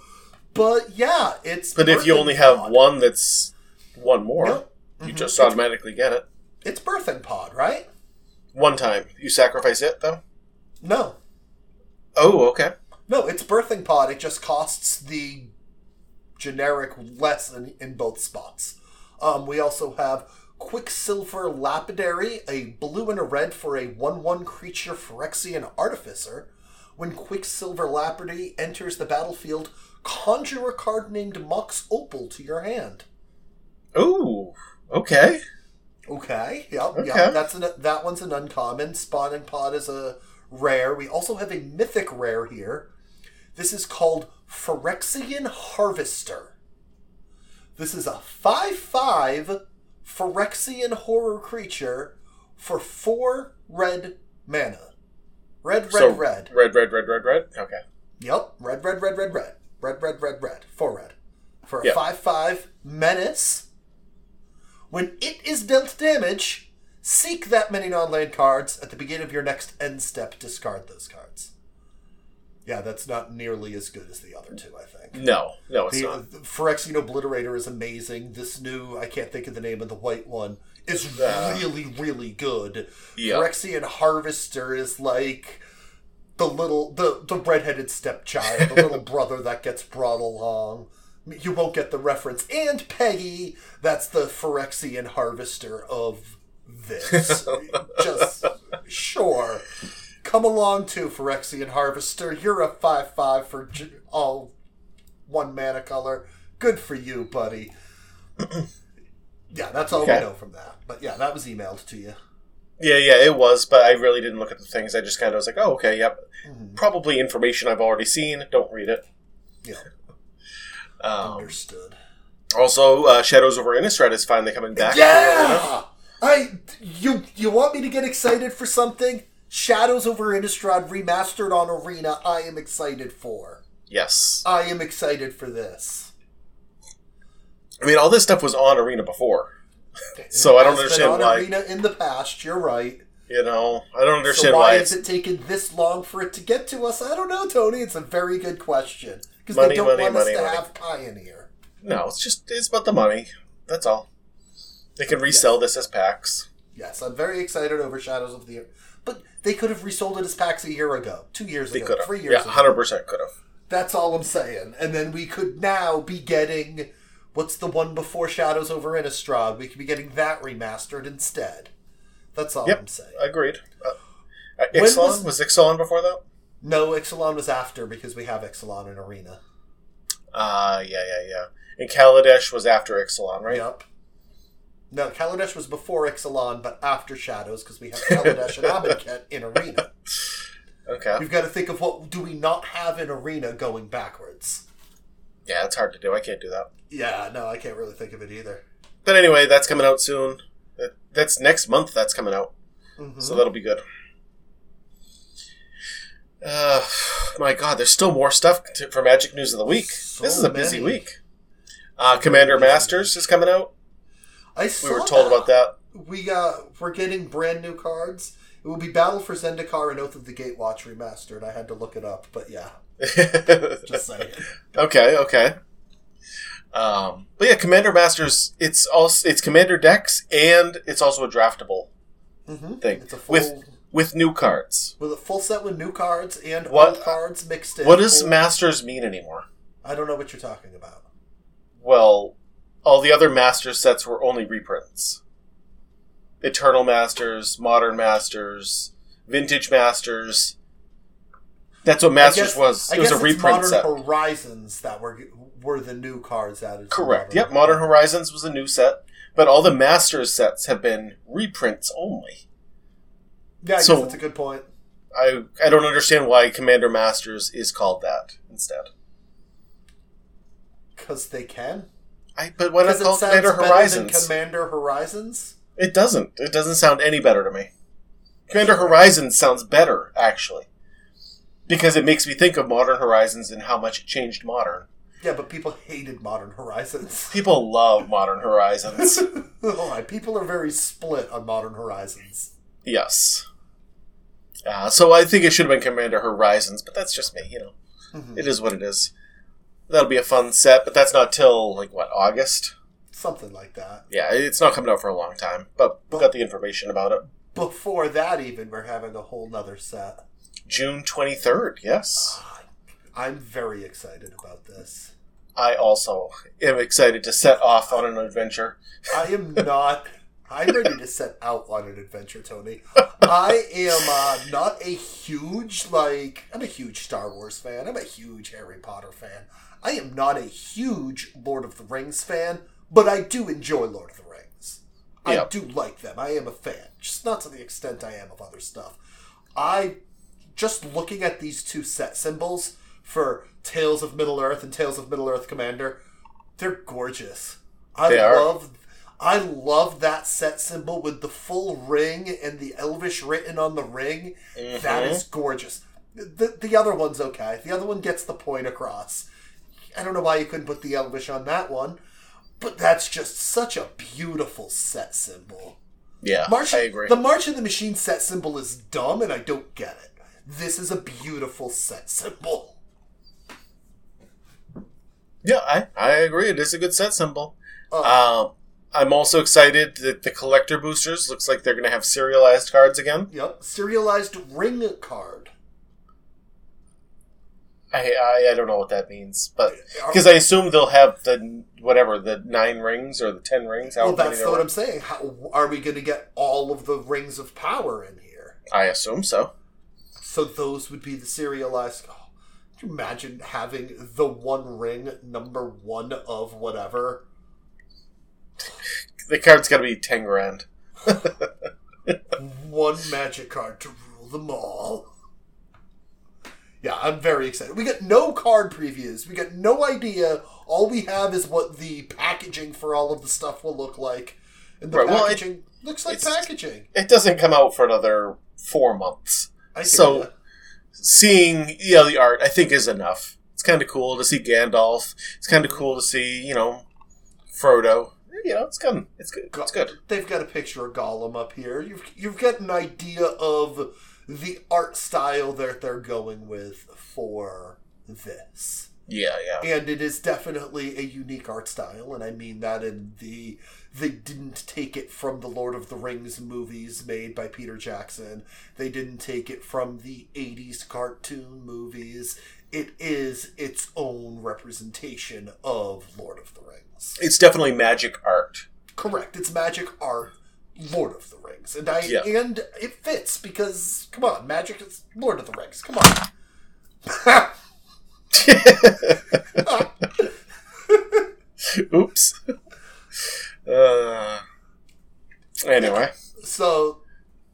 But yeah, it's. But if you only have one that's one more, Yep. you Mhm. just automatically get it. It's birthing pod, right? One time. You sacrifice it, though? No, Oh, okay. no, it's birthing pod. It just costs the generic less in, in both spots. Um, we also have Quicksilver Lapidary, a blue and a red for a 1 1 creature Phyrexian Artificer. When Quicksilver Lapidary enters the battlefield, conjure a card named Mox Opal to your hand. Ooh, okay. Okay, yep, Okay. yep. That's an, that one's an uncommon. Spawning Pod is a rare. We also have a mythic rare here. This is called Phyrexian Harvester. This is a 5 5 Phyrexian horror creature for 4 red mana. Red, red, so, red. Red, red, red, red, red. Okay. Yep, red, red, red, red, red. Red, red, red, red. Four red. For a Yep. 5 5 menace. When it is dealt damage, seek that many non land cards. At the beginning of your next end step, discard those cards. Yeah, that's not nearly as good as the other two, I think. No, no, it's The, not. the Phyrexian Obliterator is amazing. This new, I can't think of the name of the white one, is Uh, really, really good. Yeah. Phyrexian Harvester is like the little, the, the redheaded stepchild, the little brother that gets brought along. You won't get the reference. And Peggy, that's the Phyrexian Harvester of this. Just, sure. Come along too, Phyrexian Harvester. You're a 5 5 for j- all one mana color. Good for you, buddy. yeah, that's all Okay. we know from that. But yeah, that was emailed to you. Yeah, yeah, it was, but I really didn't look at the things. I just kind of was like, oh, okay, yep. Mhm. Probably information I've already seen. Don't read it. Yeah, Um, understood. also, uh, Shadows over Innistrad is finally coming back. Yeah! I you you want me to get excited for something? Shadows over Innistrad remastered on Arena. I am excited for. Yes. I am excited for this. I mean, all this stuff was on Arena before. So I don't understand on why- Arena in the past. You're right. You know, I don't understand so why, why it's has it taken this long for it to get to us? I don't know, Tony. It's a very good question because Money, they don't money, want money, us to money. have Pioneer. no. It's just it's about the money. That's all. They can resell this as packs. Yes, I'm very excited over Shadows of the. Year. But they could have resold it as packs a year ago, two years They ago, could have. three years ago. Yeah, ago. hundred percent could have. That's all I'm saying. And then we could now be getting what's the one before Shadows over Innistrad? We could be getting that remastered instead. That's all Yep. I'm saying. Agreed. Uh, Ixalan was- was Ixalan before that? No, Ixalan was after because we have Ixalan in Arena. Uh yeah, yeah, yeah. And Kaladesh was after Ixalan, right? Yep. No, Kaladesh was before Ixalan, but after Shadows because we have Kaladesh and Amonkhet in Arena. Okay. We've got to think of what do we not have in Arena going backwards. Yeah, it's hard to do. I can't do that. Yeah, no, I can't really think of it either. But anyway, that's coming out soon. That's next month. That's coming out, Mhm. so that'll be good. Uh, my God, there's still more stuff to, for Magic News of the Week. So this is a busy many. week. Uh, Commander Masters is coming out. I We were told about that. We uh, we're getting brand new cards. It will be Battle for Zendikar and Oath of the Gatewatch remastered. I had to look it up, but yeah, just saying. okay, okay. Um, but yeah, Commander Masters. It's also it's Commander decks and it's also a draftable hmm thing It's a full with with new cards. with a full set with new cards and What- old cards mixed in. What does Masters mean anymore? I don't know what you're talking about. Well, all the other Masters sets were only reprints. Eternal Masters, Modern Masters, Vintage Masters. That's what Masters guess, was. It was a reprint Modern set. Horizons that were were the new cards added. to Correct. Yep, Modern Horizons was a new set, but all the Masters sets have been reprints only. Yeah, I So- guess that's a good point. I I don't understand why Commander Masters is called that instead. Because they can. I but why not it call it Commander better than Horizons? Commander Horizons. It doesn't. It doesn't sound any better to me. Commander Horizons sounds better, actually. Because it makes me think of Modern Horizons and how much it changed Modern. Yeah, but people hated Modern Horizons. People love Modern Horizons. All right, people are very split on Modern Horizons. yes. Uh, so I think it should have been Commander Horizons, but that's just me, you know. Mhm. It is what it is. That'll be a fun set, but that's not till, like, what, August? Something like that. Yeah, it's not coming out for a long time, but we got the information about it. Before that, even, we're having a whole nother set. June 23rd, yes. I'm very excited about this. I also am excited to set off on an adventure. I am not. I'm ready to set out on an adventure, Tony. I am uh, not a huge like. I'm a huge Star Wars fan. I'm a huge Harry Potter fan. I am not a huge Lord of the Rings fan, but I do enjoy Lord of the Rings. I do like them. I am a fan, just not to the extent I am of other stuff. I just looking at these two set symbols for Tales of Middle Earth and Tales of Middle Earth Commander, they're gorgeous. I They are. I love that set symbol with the full ring and the elvish written on the ring. That Mhm. is gorgeous. The the other one's okay. The other one gets the point across. I don't know why you couldn't put the elvish on that one, but that's just such a beautiful set symbol. Yeah, March, I agree. The March of the Machine set symbol is dumb, and I don't get it. This is a beautiful set symbol. yeah, I, I agree. It is a good set symbol. Uh, Um, I'm also excited that the collector boosters looks like they're going to have serialized cards again. yep, serialized ring card. I, I I don't know what that means, but because I assume they'll have the whatever the nine rings or the ten rings. well, that's what. I'm saying. How are we going to get all of the rings of power in here? I assume so. So those would be the serialized. Oh, imagine having the one ring number one of whatever? The card's got to be ten grand. one magic card to rule them all. Yeah, I'm very excited. We got no card previews. We got no idea. All we have is what the packaging for all of the stuff will look like. And the Right, well, it- looks like packaging. It doesn't come out for another four months. So- seeing you know the art i think is enough it's kind of cool to see gandalf it's kind of cool to see you know frodo you know it's good it's good it's good they've got a picture of Gollum up here. You've you've got an idea of the art style that they're going with for this. Yeah, yeah. and it is definitely a unique art style, and I mean that in the they didn't take it from the Lord of the Rings movies made by Peter Jackson. They didn't take it from the 80s cartoon movies. It is its own representation of Lord of the Rings. It's definitely magic art. Correct. It's magic art, Lord of the Rings, and I Yeah. and it fits because come on, magic is Lord of the Rings. Come on. Oops. Uh, anyway, so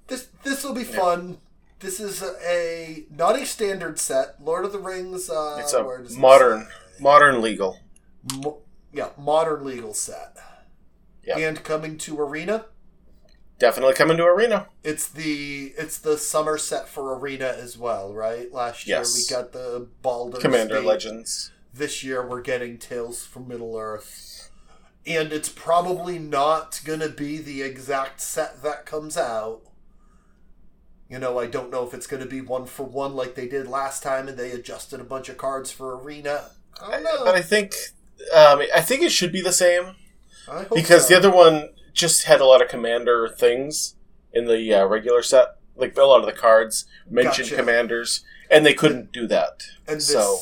this this will be fun. This is a not a standard set. Lord of the Rings. Uh, it's a does it modern, modern legal. Mo- yeah, modern legal set. Yeah. And coming to Arena, Definitely coming to Arena. it's the it's the summer set for Arena as well, right? Last year Yes. we got the Baldur's Commander. Legends. This year we're getting Tales from Middle Earth. And it's probably not gonna be the exact set that comes out. You know, I don't know if it's gonna be one for one like they did last time and they adjusted a bunch of cards for Arena. I don't know. But I think, um, I think it should be the same because so. the other one just had a lot of Commander things in the uh, regular set. Like a lot of the cards mentioned Gotcha. commanders, and they couldn't do that. And this, so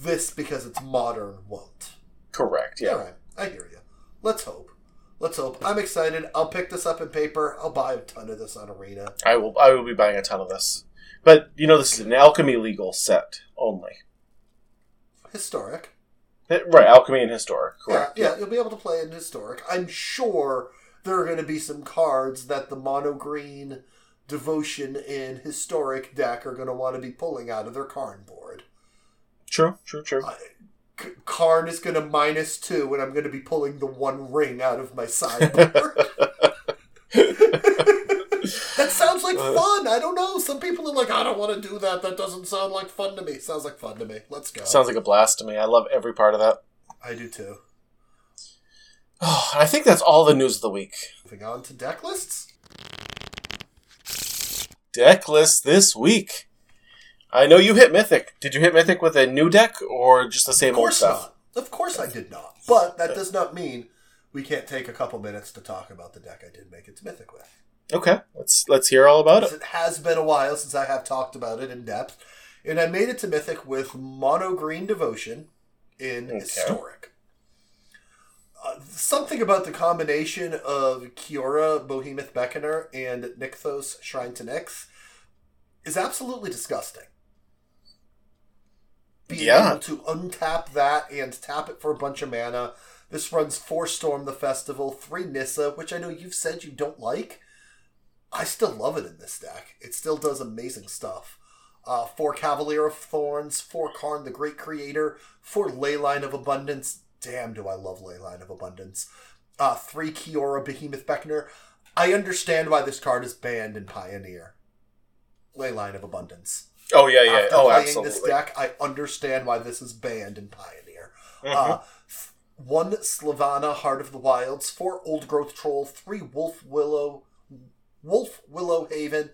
this because it's modern won't. correct, yeah. Right, I hear you. Let's hope. Let's hope. I'm excited. I'll pick this up in paper. I'll buy a ton of this on Arena. I will. I will be buying a ton of this. But you know, this is an alchemy legal set only. Historic. Right, alchemy and historic. Correct. Yeah, yeah, you'll be able to play in historic. I'm sure there are going to be some cards that the mono green devotion and historic deck are going to want to be pulling out of their Karn board. True. True. True. K- Karn is going to minus two, and I'm going to be pulling the one ring out of my sideboard. that sounds like Uh, fun. I don't know. Some people are like, I don't want to do that. That doesn't sound like fun to me. Sounds like fun to me. Let's go. Sounds like a blast to me. I love every part of that. I do too. Oh, I think that's all the news of the week. Moving on to deck lists. Deck list this week. I know you hit Mythic. Did you hit Mythic with a new deck or just the same Of old course stuff? not. Of course I did not. But that does not mean we can't take a couple minutes to talk about the deck I did make it to Mythic with. Okay, let's let's hear all about it. It has been a while since I have talked about it in depth. And I made it to Mythic with Mono Green Devotion in Okay. Historic. Uh, something about the combination of Kiora, Behemoth Beckoner, and Nykthos, Shrine to Nyx, is absolutely disgusting. Being Yeah. able to untap that and tap it for a bunch of mana. This runs four Storm the Festival, three Nissa, which I know you've said you don't like. I still love it in this deck. It still does amazing stuff. Uh, four Cavalier of Thorns, four Karn the Great Creator, four Leyline of Abundance. Damn, do I love Leyline of Abundance. Uh, three Kiora Behemoth Beckoner. I understand why this card is banned in Pioneer. Leyline of Abundance. Oh yeah, yeah. After oh, playing absolutely. this deck, I understand why this is banned in Pioneer. Mhm. Uh, one Slavana, Heart of the Wilds, four Old Growth Troll, three Wolf Willow, Wolf Willow Haven,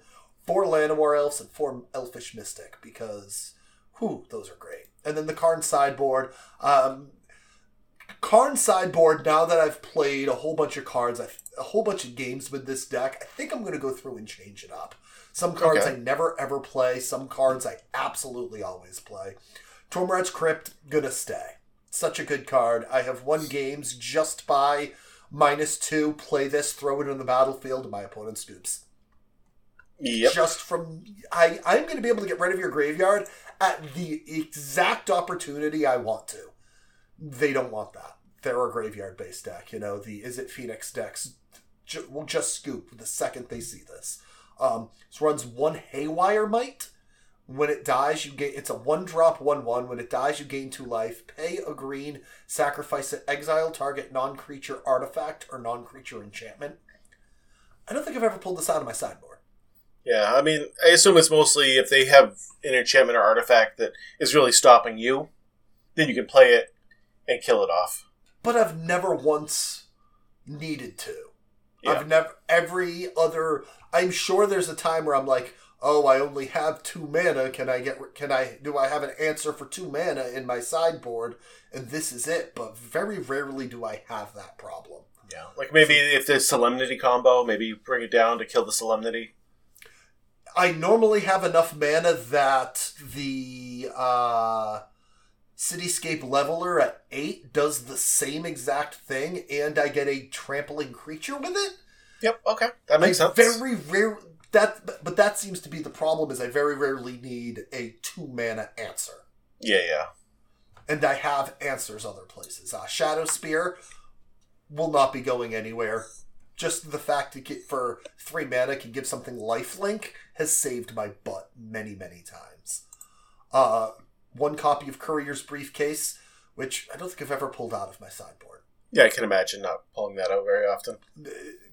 four Llanowar Elves, and four Elvish Mystic because, whew, those are great. And then the Karn sideboard. Um, Karn sideboard. Now that I've played a whole bunch of cards, a whole bunch of games with this deck, I think I'm going to go through and change it up. Some cards Okay. I never ever play. Some cards I absolutely always play. Tormod's Crypt gonna stay. Such a good card. I have won games just by minus two. Play this, throw it in the battlefield, and my opponent scoops. Yep. Just from I, I'm to be able to get rid of your graveyard at the exact opportunity I want to. They don't want that. They're a graveyard based deck. You know the is it Phoenix decks will just scoop the second they see this. Um, this runs one Haywire Mite. When it dies, you gain. It's a one drop one one. When it dies, you gain two life. Pay a green. Sacrifice it. Exile target non creature artifact or non creature enchantment. I don't think I've ever pulled this out of my sideboard. Yeah, I mean, I assume it's mostly if they have an enchantment or artifact that is really stopping you, then you can play it and kill it off. but I've never once needed to. Yeah. I've never every other. I'm sure there's a time where I'm like, oh, I only have two mana. Can I get? Can I? Do I have an answer for two mana in my sideboard? And this is it. But very rarely do I have that problem. Yeah, like maybe if there's Solemnity combo, maybe you bring it down to kill the Solemnity. I normally have enough mana that the uh, Cityscape Leveler at 8 does the same exact thing, and I get a trampling creature with it. Yep, okay. That makes I sense. Very rare. That, but that seems to be the problem. Is I very rarely need a two mana answer, Yeah, yeah. and I have answers other places. Uh, Shadow Spear will not be going anywhere. Just the fact to get for three mana can give something lifelink has saved my butt many many times. Uh, one copy of Courier's Briefcase, which I don't think I've ever pulled out of my sideboard. Yeah, I can imagine not pulling that out very often.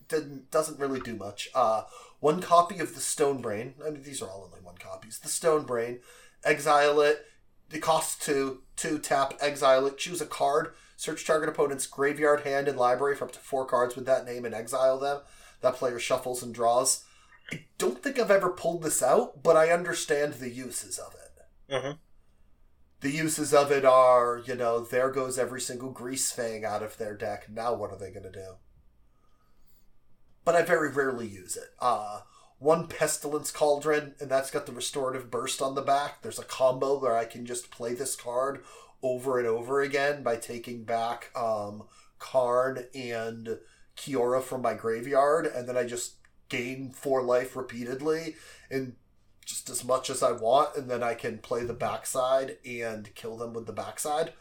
Didn't doesn't really do much. Uh, one copy of the Stone Brain. I mean, these are all only one copies. The Stone Brain. Exile it. It costs two. Two tap. Exile it. Choose a card. Search target opponent's graveyard, hand, and library for up to four cards with that name and exile them. That player shuffles and draws. I don't think I've ever pulled this out, but I understand the uses of it. Mm-hmm. The uses of it are, you know, there goes every single Grease Fang out of their deck. Now what are they going to do? But I very rarely use it. Uh, one Pestilent Cauldron, and that's got the Restorative Burst on the back. There's a combo where I can just play this card over and over again by taking back um, Karn and Kiora from my graveyard, and then I just gain four life repeatedly and just as much as I want, and then I can play the backside and kill them with the backside.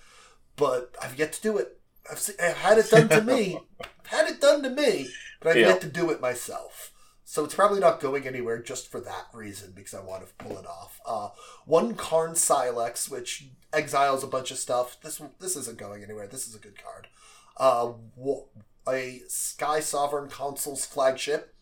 But I've yet to do it. I've, se- I've had it done to me. I've had it done to me, but I've Yeah. yet to do it myself. So it's probably not going anywhere just for that reason because I want to pull it off. Uh, one Karn Sylex, which exiles a bunch of stuff. This this isn't going anywhere. This is a good card. Uh, a Sky Sovereign Council's flagship,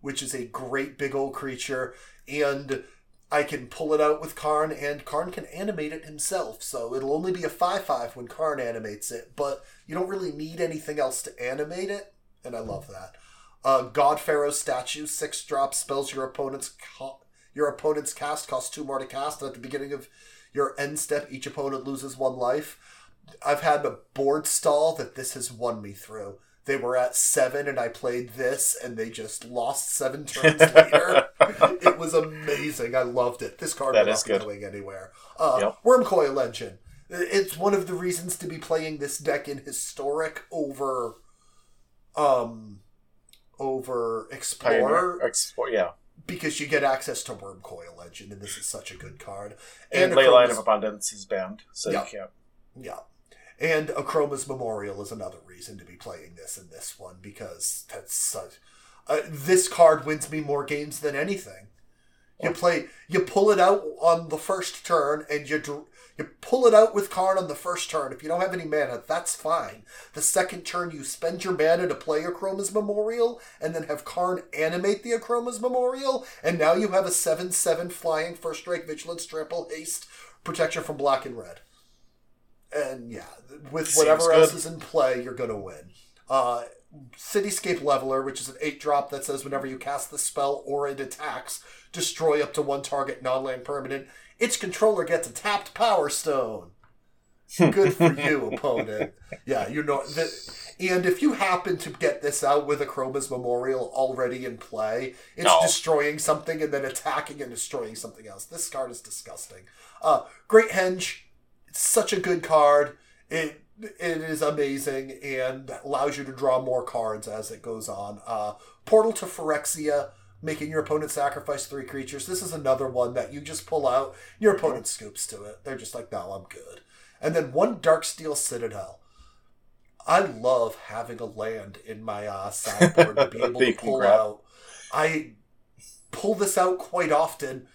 which is a great big old creature, and I can pull it out with Karn, and Karn can animate it himself. So it'll only be a five five when Karn animates it, but you don't really need anything else to animate it, and I love that. Uh, God Pharaoh statue, six drop spells your opponent's your opponent's cast costs two more to cast. At the beginning of your end step, each opponent loses one life. I've had a board stall that this has won me through. They were at seven, and I played this, and they just lost seven turns later. it was amazing. I loved it. This card That will not be good. going anywhere. Uh, Yep. Wormcoil Engine. It's one of the reasons to be playing this deck in historic over, um, over Explorer. Export, yeah. because you get access to Wormcoil Engine, and this is such a good card. And, a Leyline of Abundance is banned, so Yeah. you can't. Yeah. And Akroma's Memorial is another reason to be playing this in this one because that's such. Uh, this card wins me more games than anything. You play, you pull it out on the first turn, and you you pull it out with Karn on the first turn. If you don't have any mana, that's fine. The second turn, you spend your mana to play Akroma's Memorial, and then have Karn animate the Akroma's Memorial, and now you have a seven-seven flying first strike vigilance trample haste protection from black and red and yeah, with whatever else is in play, you're gonna win. Uh, Cityscape Leveler, which is an eight drop that says whenever you cast the spell or it attacks, destroy up to one target non-land permanent. Its controller gets a tapped Power Stone. Good for you, opponent. Yeah, you know that. And if you happen to get this out with Akroma's Memorial already in play, it's No. destroying something and then attacking and destroying something else. This card is disgusting. Uh, Great Henge, it's such a good card. It it is amazing and allows you to draw more cards as it goes on. Uh, Portal to Phyrexia, making your opponent sacrifice three creatures. This is another one that you just pull out. Your opponent scoops to it. They're just like, no, I'm good. And then one Darksteel Citadel. I love having a land in my uh, sideboard to be able to pull out. I pull this out quite often.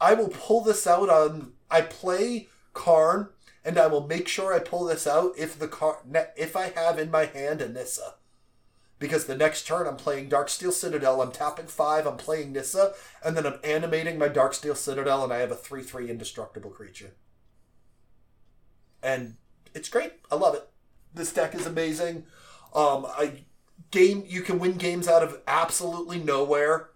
I will pull this out on. I play Karn, and I will make sure I pull this out if the car if I have in my hand a Nissa. Because the next turn I'm playing Darksteel Citadel, I'm tapping five, I'm playing Nissa, and then I'm animating my Darksteel Citadel, and I have a three-three indestructible creature. And it's great. I love it. This deck is amazing. Um, I game you can win games out of absolutely nowhere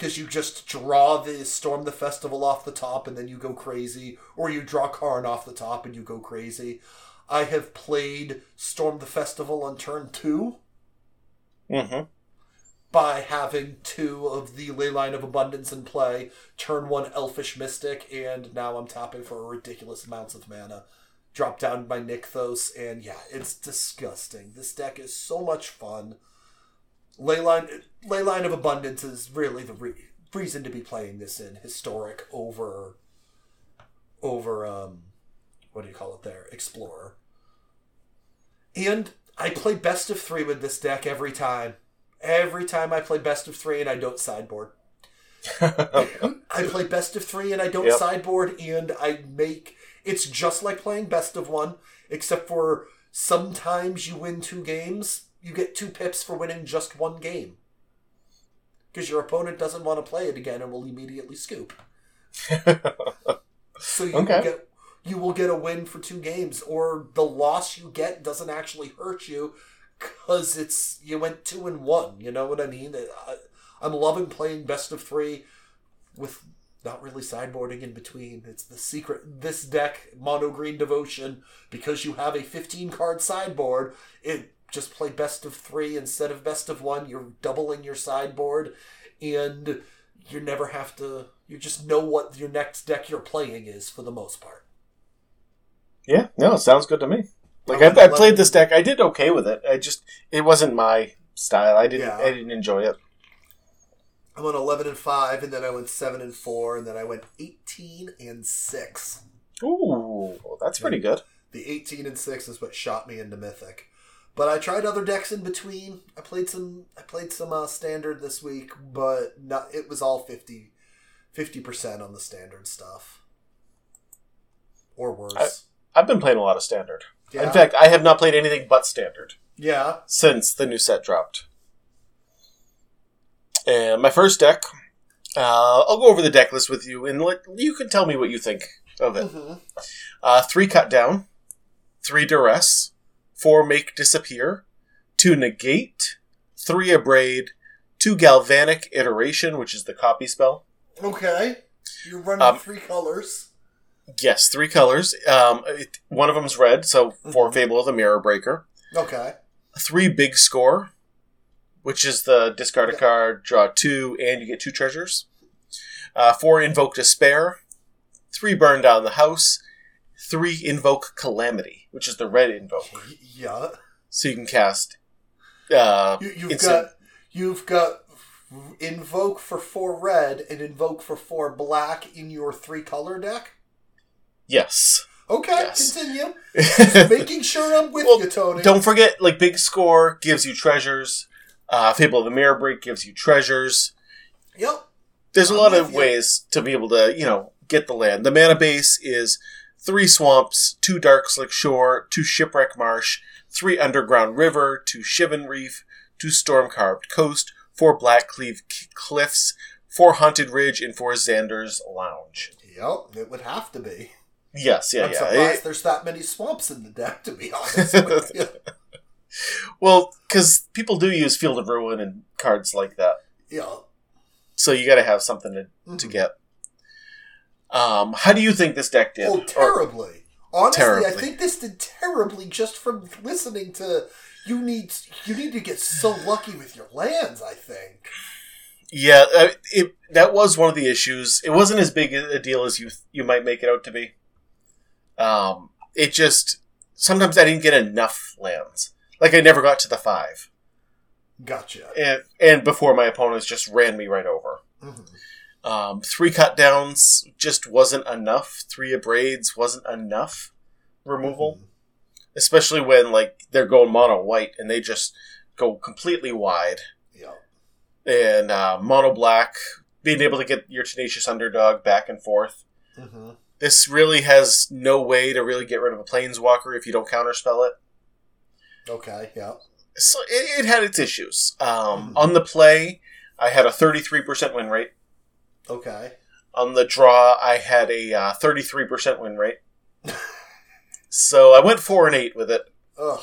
because you just draw the Storm the Festival off the top and then you go crazy, or you draw Karn off the top and you go crazy. I have played Storm the Festival on turn two Mm-hmm. by having two of the Leyline of Abundance in play, turn one Elvish Mystic, and now I'm tapping for ridiculous amounts of mana. Drop down my Nykthos, and yeah, it's disgusting. This deck is so much fun. Leyline, Leyline of Abundance is really the re- reason to be playing this in historic over, over um, what do you call it there? Explorer. And I play best of three with this deck every time. Every time I play best of three and I don't sideboard. I play best of three and I don't Yep. sideboard, and I make it's just like playing best of one, except for sometimes you win two games, you get two pips for winning just one game. Because your opponent doesn't want to play it again and will immediately scoop. So you Okay. will get you will get a win for two games, or the loss you get doesn't actually hurt you because it's you went two and one. You know what I mean? Uh, I, I'm loving playing best of three with not really sideboarding in between. It's the secret. This deck, mono green devotion, because you have a 15 card sideboard, it just play best of three instead of best of one. You're doubling your sideboard, and you never have to. You just know what your next deck you're playing is for the most part. Yeah, no, it sounds good to me. Like I I, played this deck, I did okay with it. I just it wasn't my style. I didn't Yeah. I didn't enjoy it. I went 11 and 5, and then I went 7 and 4, and then I went 18 and 6. Ooh, that's pretty good. The 18 and 6 is what shot me into Mythic. But I tried other decks in between. I played some I played some uh, standard this week, but not it was all 50 50% on the standard stuff. Or worse. I've been playing a lot of standard. yeah. In fact, I have not played anything but standard yeah. since the new set dropped. And my first deck, uh, I'll go over the deck list with you, and let, you can tell me what you think of it. hmm Uh, three cut down, three duress, four make disappear, two negate, three abrade, two galvanic iteration, which is the copy spell. Okay. You're running Um, three colors. Yes, three colors. Um, it, one of them's red, so for Mhm. Fable of the Mirror Breaker. Okay. Three big score, which is the discard a Yeah. card, draw two, and you get two treasures. Uh, four invoke despair, three burn down the house, three invoke calamity, which is the red invoke. Yeah. So you can cast. Uh, You, you've Instant- got you've got invoke for four red and invoke for four black in your three color deck. yes. Okay, Yes. continue. Making sure I'm with Well, you, Tony. Don't forget, like big score gives you treasures. Uh, Fable of the Mirror Break gives you treasures. Yep. There's a lot of you. ways to be able to, you know, get the land. The mana base is three swamps, two Darkslick Shore, two shipwreck marsh, three underground river, two shivan reef, two Stormcarved Coast, four Blackcleave c- cliffs, four haunted ridge, and four Xander's lounge. Yep. It would have to be. Yes, yeah, I'm yeah. surprised It- there's that many swamps in the deck. To be honest. well, because people do use Field of Ruin and cards like that. yeah. So you got to have something to, to Mhm. get. Um, how do you think this deck did? Oh, Or- terribly. Honestly, I think this did terribly just from listening to. You need you need to get so lucky with your lands. I think. yeah, uh, it that was one of the issues. It wasn't as big a deal as you you might make it out to be. Um, it just sometimes I didn't get enough lands. Like I never got to the five, Gotcha. and and before my opponents just ran me right over. Mhm. Um, three cut downs just wasn't enough. Three abrades wasn't enough removal. Mhm. especially when like they're going mono white and they just go completely wide Yeah. and uh, mono black being able to get your tenacious underdog back and forth hmm this really has no way to really get rid of a planeswalker if you don't counterspell it Okay. Yeah. so it, it had its issues um, Mhm. on the play i had a 33% win rate Okay. on the draw i had a uh, 33% win rate so i went 4 and 8 with it Ugh.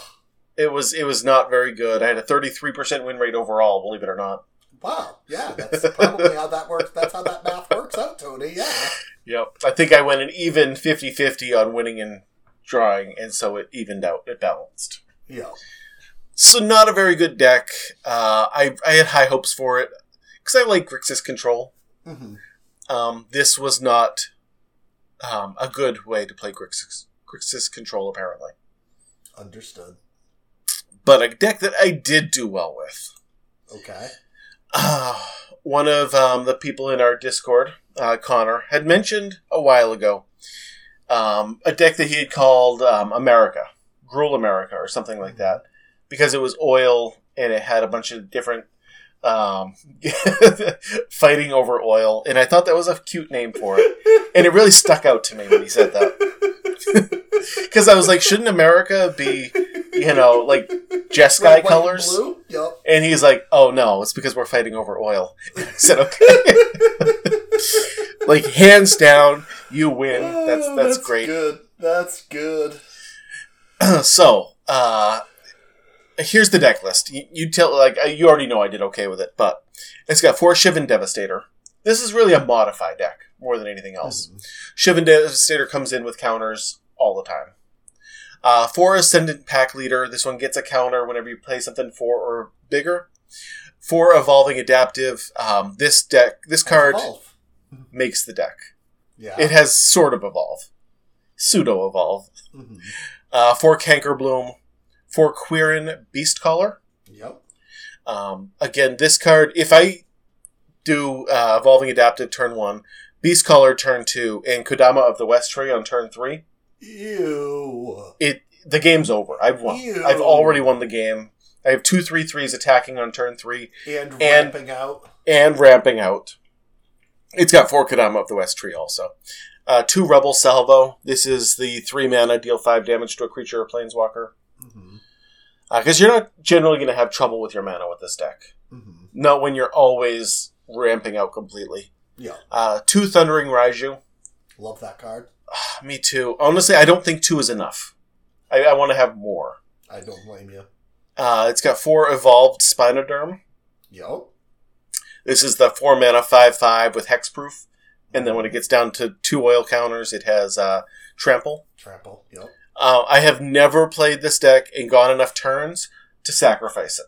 it was it was not very good i had a 33% win rate overall believe it or not Wow. Yeah, that's probably how that works. That's how that math works out, Tony. Yeah. Yep. I think I went an even 50-50 on winning and drawing, and so it evened out. It balanced. Yeah. So not a very good deck. Uh, I I had high hopes for it because I like Grixis control. Hmm Um, this was not um, a good way to play Grixis, Grixis control, apparently. Understood. But a deck that I did do well with. Okay. Uh, one of um, the people in our Discord, uh, Connor, had mentioned a while ago um, a deck that he had called um, America, Gruul America, or something like that, because it was oil and it had a bunch of different um, fighting over oil. And I thought that was a cute name for it. And it really stuck out to me when he said that. Because I was like, shouldn't America be, you know, like Jeskai Red, white, colors? Blue? Yep. And he's like, "Oh no, it's because we're fighting over oil." I said, "Okay." like hands down, you win. That's Oh, that's, great. Good. That's good. so, uh, here's the deck list. You, you tell like uh, you already know I did okay with it, but it's got four Shivan Devastator. This is really a modified deck more than anything else. Mhm. Shivan Devastator comes in with counters all the time. Uh, four Ascendant Packleader. This one gets a counter whenever you play something four or bigger. Four Evolving Adaptive. Um, this deck, this card Evolve. makes the deck. Yeah. It has sort of evolve, pseudo evolve. Mhm. Uh, four Cankerbloom. Four Quirion Beastcaller. Yep. Um, again, this card, if I do uh, Evolving Adaptive turn one, Beast Caller turn two, and Kodama of the West Tree on turn three, Ew. it the game's over. I've won. Ew. I've already won the game. I have two three threes attacking on turn three And, And- ramping out. and ramping out. It's got four Kodama of the West Tree also. Uh, two Rebel Salvo. This is the three mana, deal five damage to a creature or planeswalker. hmm Because you're not generally going to have trouble with your mana with this deck. hmm Not when you're always ramping out completely. Yeah. Uh, two Thundering Raiju. Love that card. Me too. Honestly, I don't think two is enough. I, I want to have more. I don't blame you. Uh, it's got four Evolved Spinoderm. Yep. This is the four mana five five with hexproof, and then when it gets down to two oil counters, it has uh, trample. Trample. Yep. Uh, I have never played this deck and gone enough turns to sacrifice it.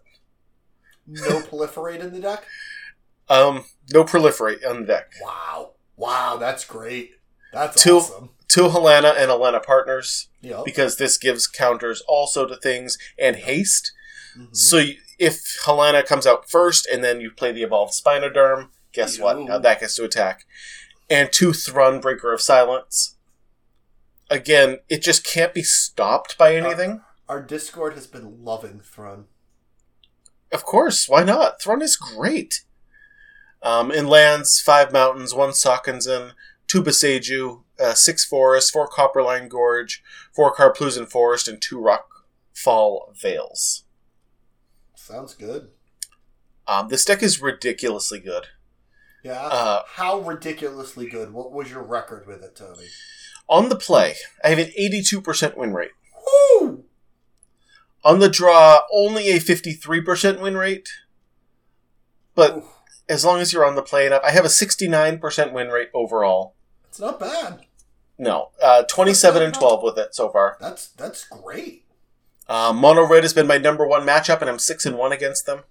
No proliferate in the deck. Um, no proliferate on the deck. Wow. Wow, that's great. That's Two- awesome. Two Halana and Alena partners Yep. because this gives counters also to things and haste. Mhm. So you, if Helena comes out first and then you play the evolved Spinoderm, guess what? Now that gets to attack. And two Thrun, Breaker of Silence. Again, it just can't be stopped by anything. Our Discord has been loving Thrun. Of course, why not? Thrun is great. Um, in lands, five mountains, one Sokenzan, two Boseiju, uh, six forests, four Copperline Gorge, four Karplusan Forest, and two Rockfall Vales. Sounds good. Um, this deck is ridiculously good. Yeah. Uh, How ridiculously good. What was your record with it, Tony? On the play, I have an 82% win rate. Woo! On the draw, only a 53% win rate. But Oof. as long as you're on the play enough, I have a 69% win rate overall. It's not bad. No, uh, 27 and 12 with it so far. That's that's great. Uh, Mono Red has been my number one matchup, and I'm 6 and 1 against them.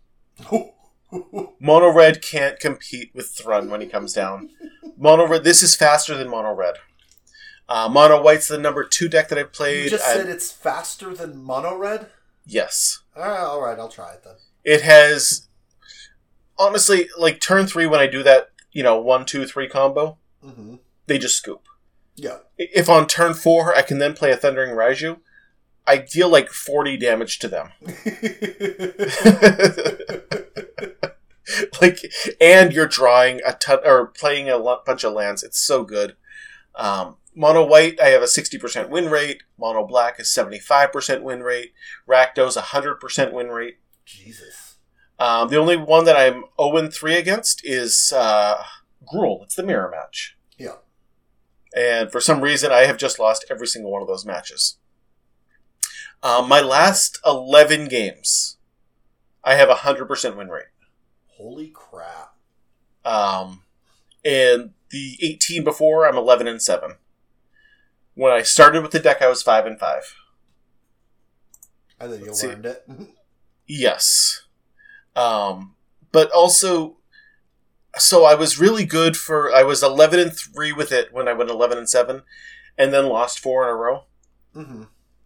Mono Red can't compete with Thrun when he comes down. Mono Red, this is faster than Mono Red. Uh, Mono White's the number two deck that I've played. you just I- said it's faster than Mono Red? yes. Ah, all right, I'll try it then. It has, honestly, like turn three when I do that, you know, one, two, three combo, Mm-hmm. they just scoop. Yeah. If on turn four I can then play a Thundering Raiju, I deal like 40 damage to them. like, and you're drawing a ton, or playing a bunch of lands. It's so good. Um, Mono White, I have a 60% win rate. Mono Black is 75% win rate. Rakdos, 100% win rate. Jesus. Um, the only one that I'm 0 3 against is uh, Gruul. It's the mirror match. Yeah. And for some reason, I have just lost every single one of those matches. Um, my last 11 games, I have a 100% win rate. Holy crap. Um, and the 18 before, I'm 11 and 7. When I started with the deck, I was 5 and 5. And then you Let's see. learned it. Yes. Um, but also, so I was really good for, I was 11 and 3 with it when I went 11 and 7, and then lost four in a row. hmm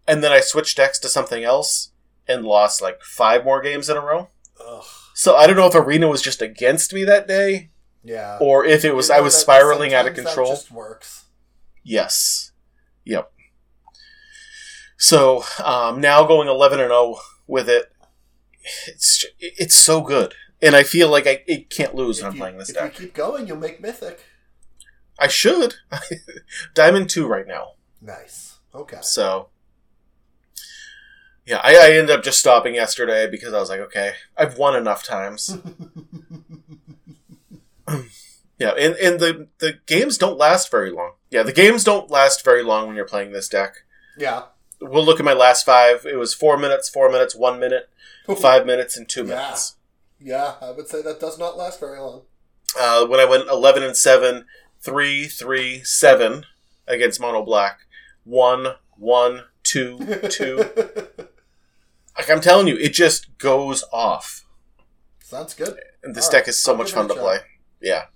And then I switched decks to something else and lost like five more games in a row. Ugh. So I don't know if Arena was just against me that day Yeah. or if it was You I was spiraling out of control. just works. Yes. Yep. So um, now going eleven and zero with it, it's it's so good, and I feel like I it can't lose when I'm you, playing this if deck. you keep going, you'll make mythic. I should Diamond two right now. Nice. Okay. So yeah, I, I ended up just stopping yesterday because I was like, okay, I've won enough times. Yeah, and, and the the games don't last very long. Yeah, the games don't last very long when you're playing this deck. yeah. We'll look at my last five. It was four minutes, four minutes, one minute, five minutes, and two Yeah. minutes. Yeah, I would say that does not last very long. Uh, when I went eleven and seven, three, three, seven against Mono Black, one, one, two, two. like I'm telling you, it just goes off. Sounds good. And this All deck right, is so I'll much fun to play. Yeah.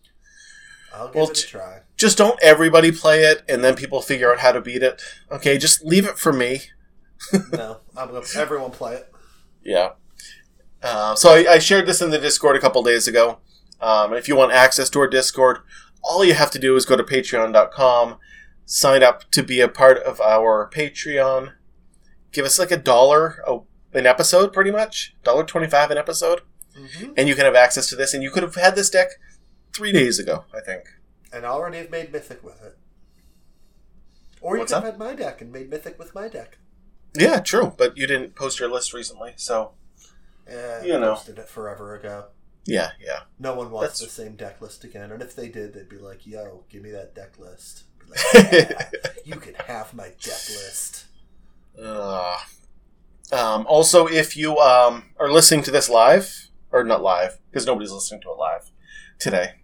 I'll give Well, it a try. Just don't everybody play it and then people figure out how to beat it. Okay, just leave it for me. no, I'm gonna everyone play it. Yeah. Uh, so I, I shared this in the Discord a couple days ago. Um, if you want access to our Discord, all you have to do is go to patreon.com, sign up to be a part of our Patreon. Give us like a dollar an episode, pretty much. Dollar twenty-five an episode. hmm And you can have access to this. And you could have had this deck three days ago, I think. And already have made mythic with it. Or you What's could have had my deck and made mythic with my deck. Yeah, true. But you didn't post your list recently. So, Yeah, You I know. posted it forever ago. yeah, yeah. No one wants That's- the same deck list again, and if they did, they'd be like, "Yo, give me that deck list." Like, "Yeah, you can have my deck list. Uh, um, also, if you um, are listening to this live, or not live, because nobody's listening to it live today.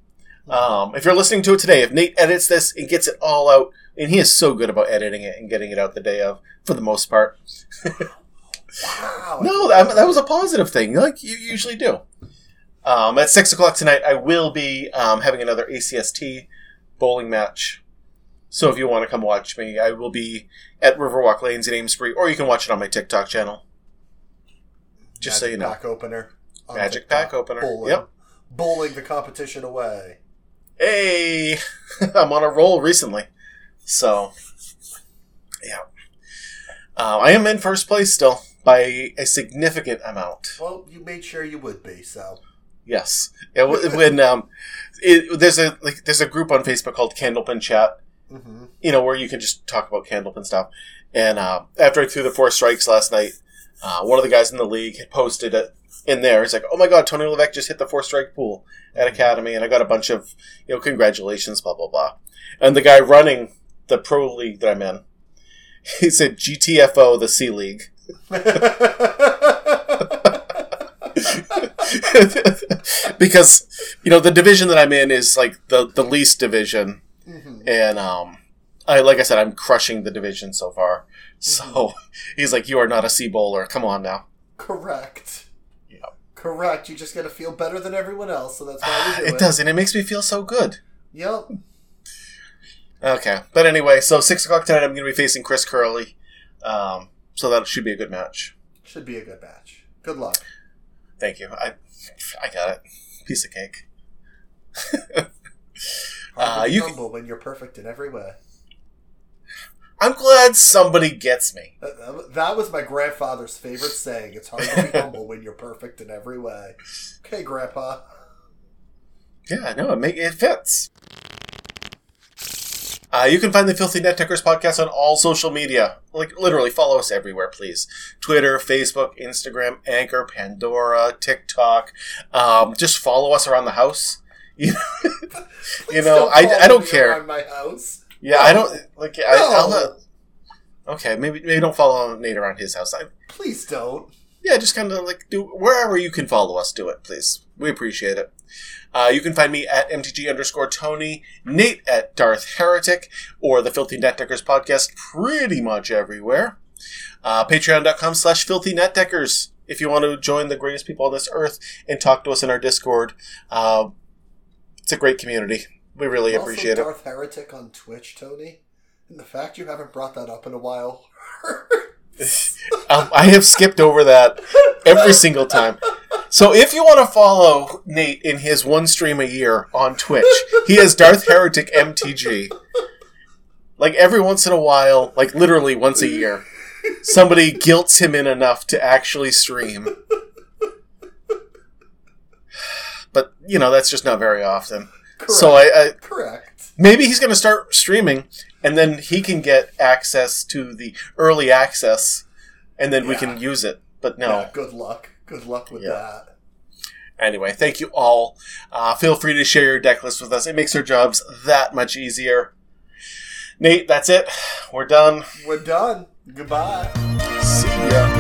Um, if you're listening to it today, if Nate edits this and gets it all out, and he is so good about editing it and getting it out the day of, for the most part. Wow. No, that, that was a positive thing, like you usually do. Um, at six o'clock tonight, I will be um, having another ACST bowling match. So if you want to come watch me, I will be at Riverwalk Lanes in Amesbury, or you can watch it on my TikTok channel. Just so you know. Pack opener. Magic TikTok. pack opener. Bowling. Yep. Bowling the competition away. Hey, I'm on a roll recently. So, yeah. Uh, I am in first place still by a significant amount. Well, you made sure you would be, so. Yes. Wh- when um, it, there's a like there's a group on Facebook called Candlepin Chat. hmm You know where you can just talk about Candlepin stuff. And uh, after I threw the four strikes last night, uh, one of the guys in the league had posted it in there. He's like, "Oh my god, Tony Levesque just hit the four strike pool at Academy, and I got a bunch of you know congratulations, blah blah blah." And the guy running the pro league that I'm in, he said GTFO, the C League. because you know the division that I'm in is like the the least division, Mhm. and um, I like I said, I'm crushing the division so far. So he's like, "You are not a C bowler. Come on now." Correct. Correct. You just got to feel better than everyone else, so that's why you do it. it does, and it makes me feel so good. Yep. Okay, but anyway, so six o'clock tonight, I'm going to be facing Chris Curley. Um, so that should be a good match. Should be a good match. Good luck. Thank you. I, I got it. Piece of cake. Uh, you can- humble when you're perfect in every way. I'm glad somebody gets me. That, was my grandfather's favorite saying. It's hard to be humble when you're perfect in every way. Okay, Grandpa. Yeah, I know it make it fits. Uh, you can find the Filthy Netdeckers podcast on all social media. Like literally, follow us everywhere, please. Twitter, Facebook, Instagram, Anchor, Pandora, TikTok. Um, just follow us around the house. You know, Please You know, don't I- I don't care. around my house. Yeah, I don't like. I, I'll No. not, okay, maybe maybe don't follow Nate around his house. I, Please don't. yeah, just kind of like do wherever you can follow us, do it, please. We appreciate it. Uh, you can find me at MTG underscore Tony, Nate at Darth Heretic, or the Filthy Netdeckers podcast pretty much everywhere. Uh, Patreon.com slash Filthy Netdeckers if you want to join the greatest people on this earth and talk to us in our Discord. Uh, it's a great community. We really Also appreciate it. Darth Heretic on Twitch, Tony. And the fact you haven't brought that up in a while. Um, I have skipped over that every single time. So if you want to follow Nate in his one stream a year on Twitch, he has Darth Heretic MTG. Like every once in a while, like literally once a year, somebody guilts him in enough to actually stream. But you know that's just not very often. Correct. So I, I Correct. maybe he's going to start streaming, and then he can get access to the early access, and then we can use it. But no. Yeah, good luck. Good luck with Yeah. that. Anyway, thank you all. Uh, feel free to share your deck list with us. It makes our jobs that much easier. Nate, that's it. We're done. We're done. Goodbye. See ya.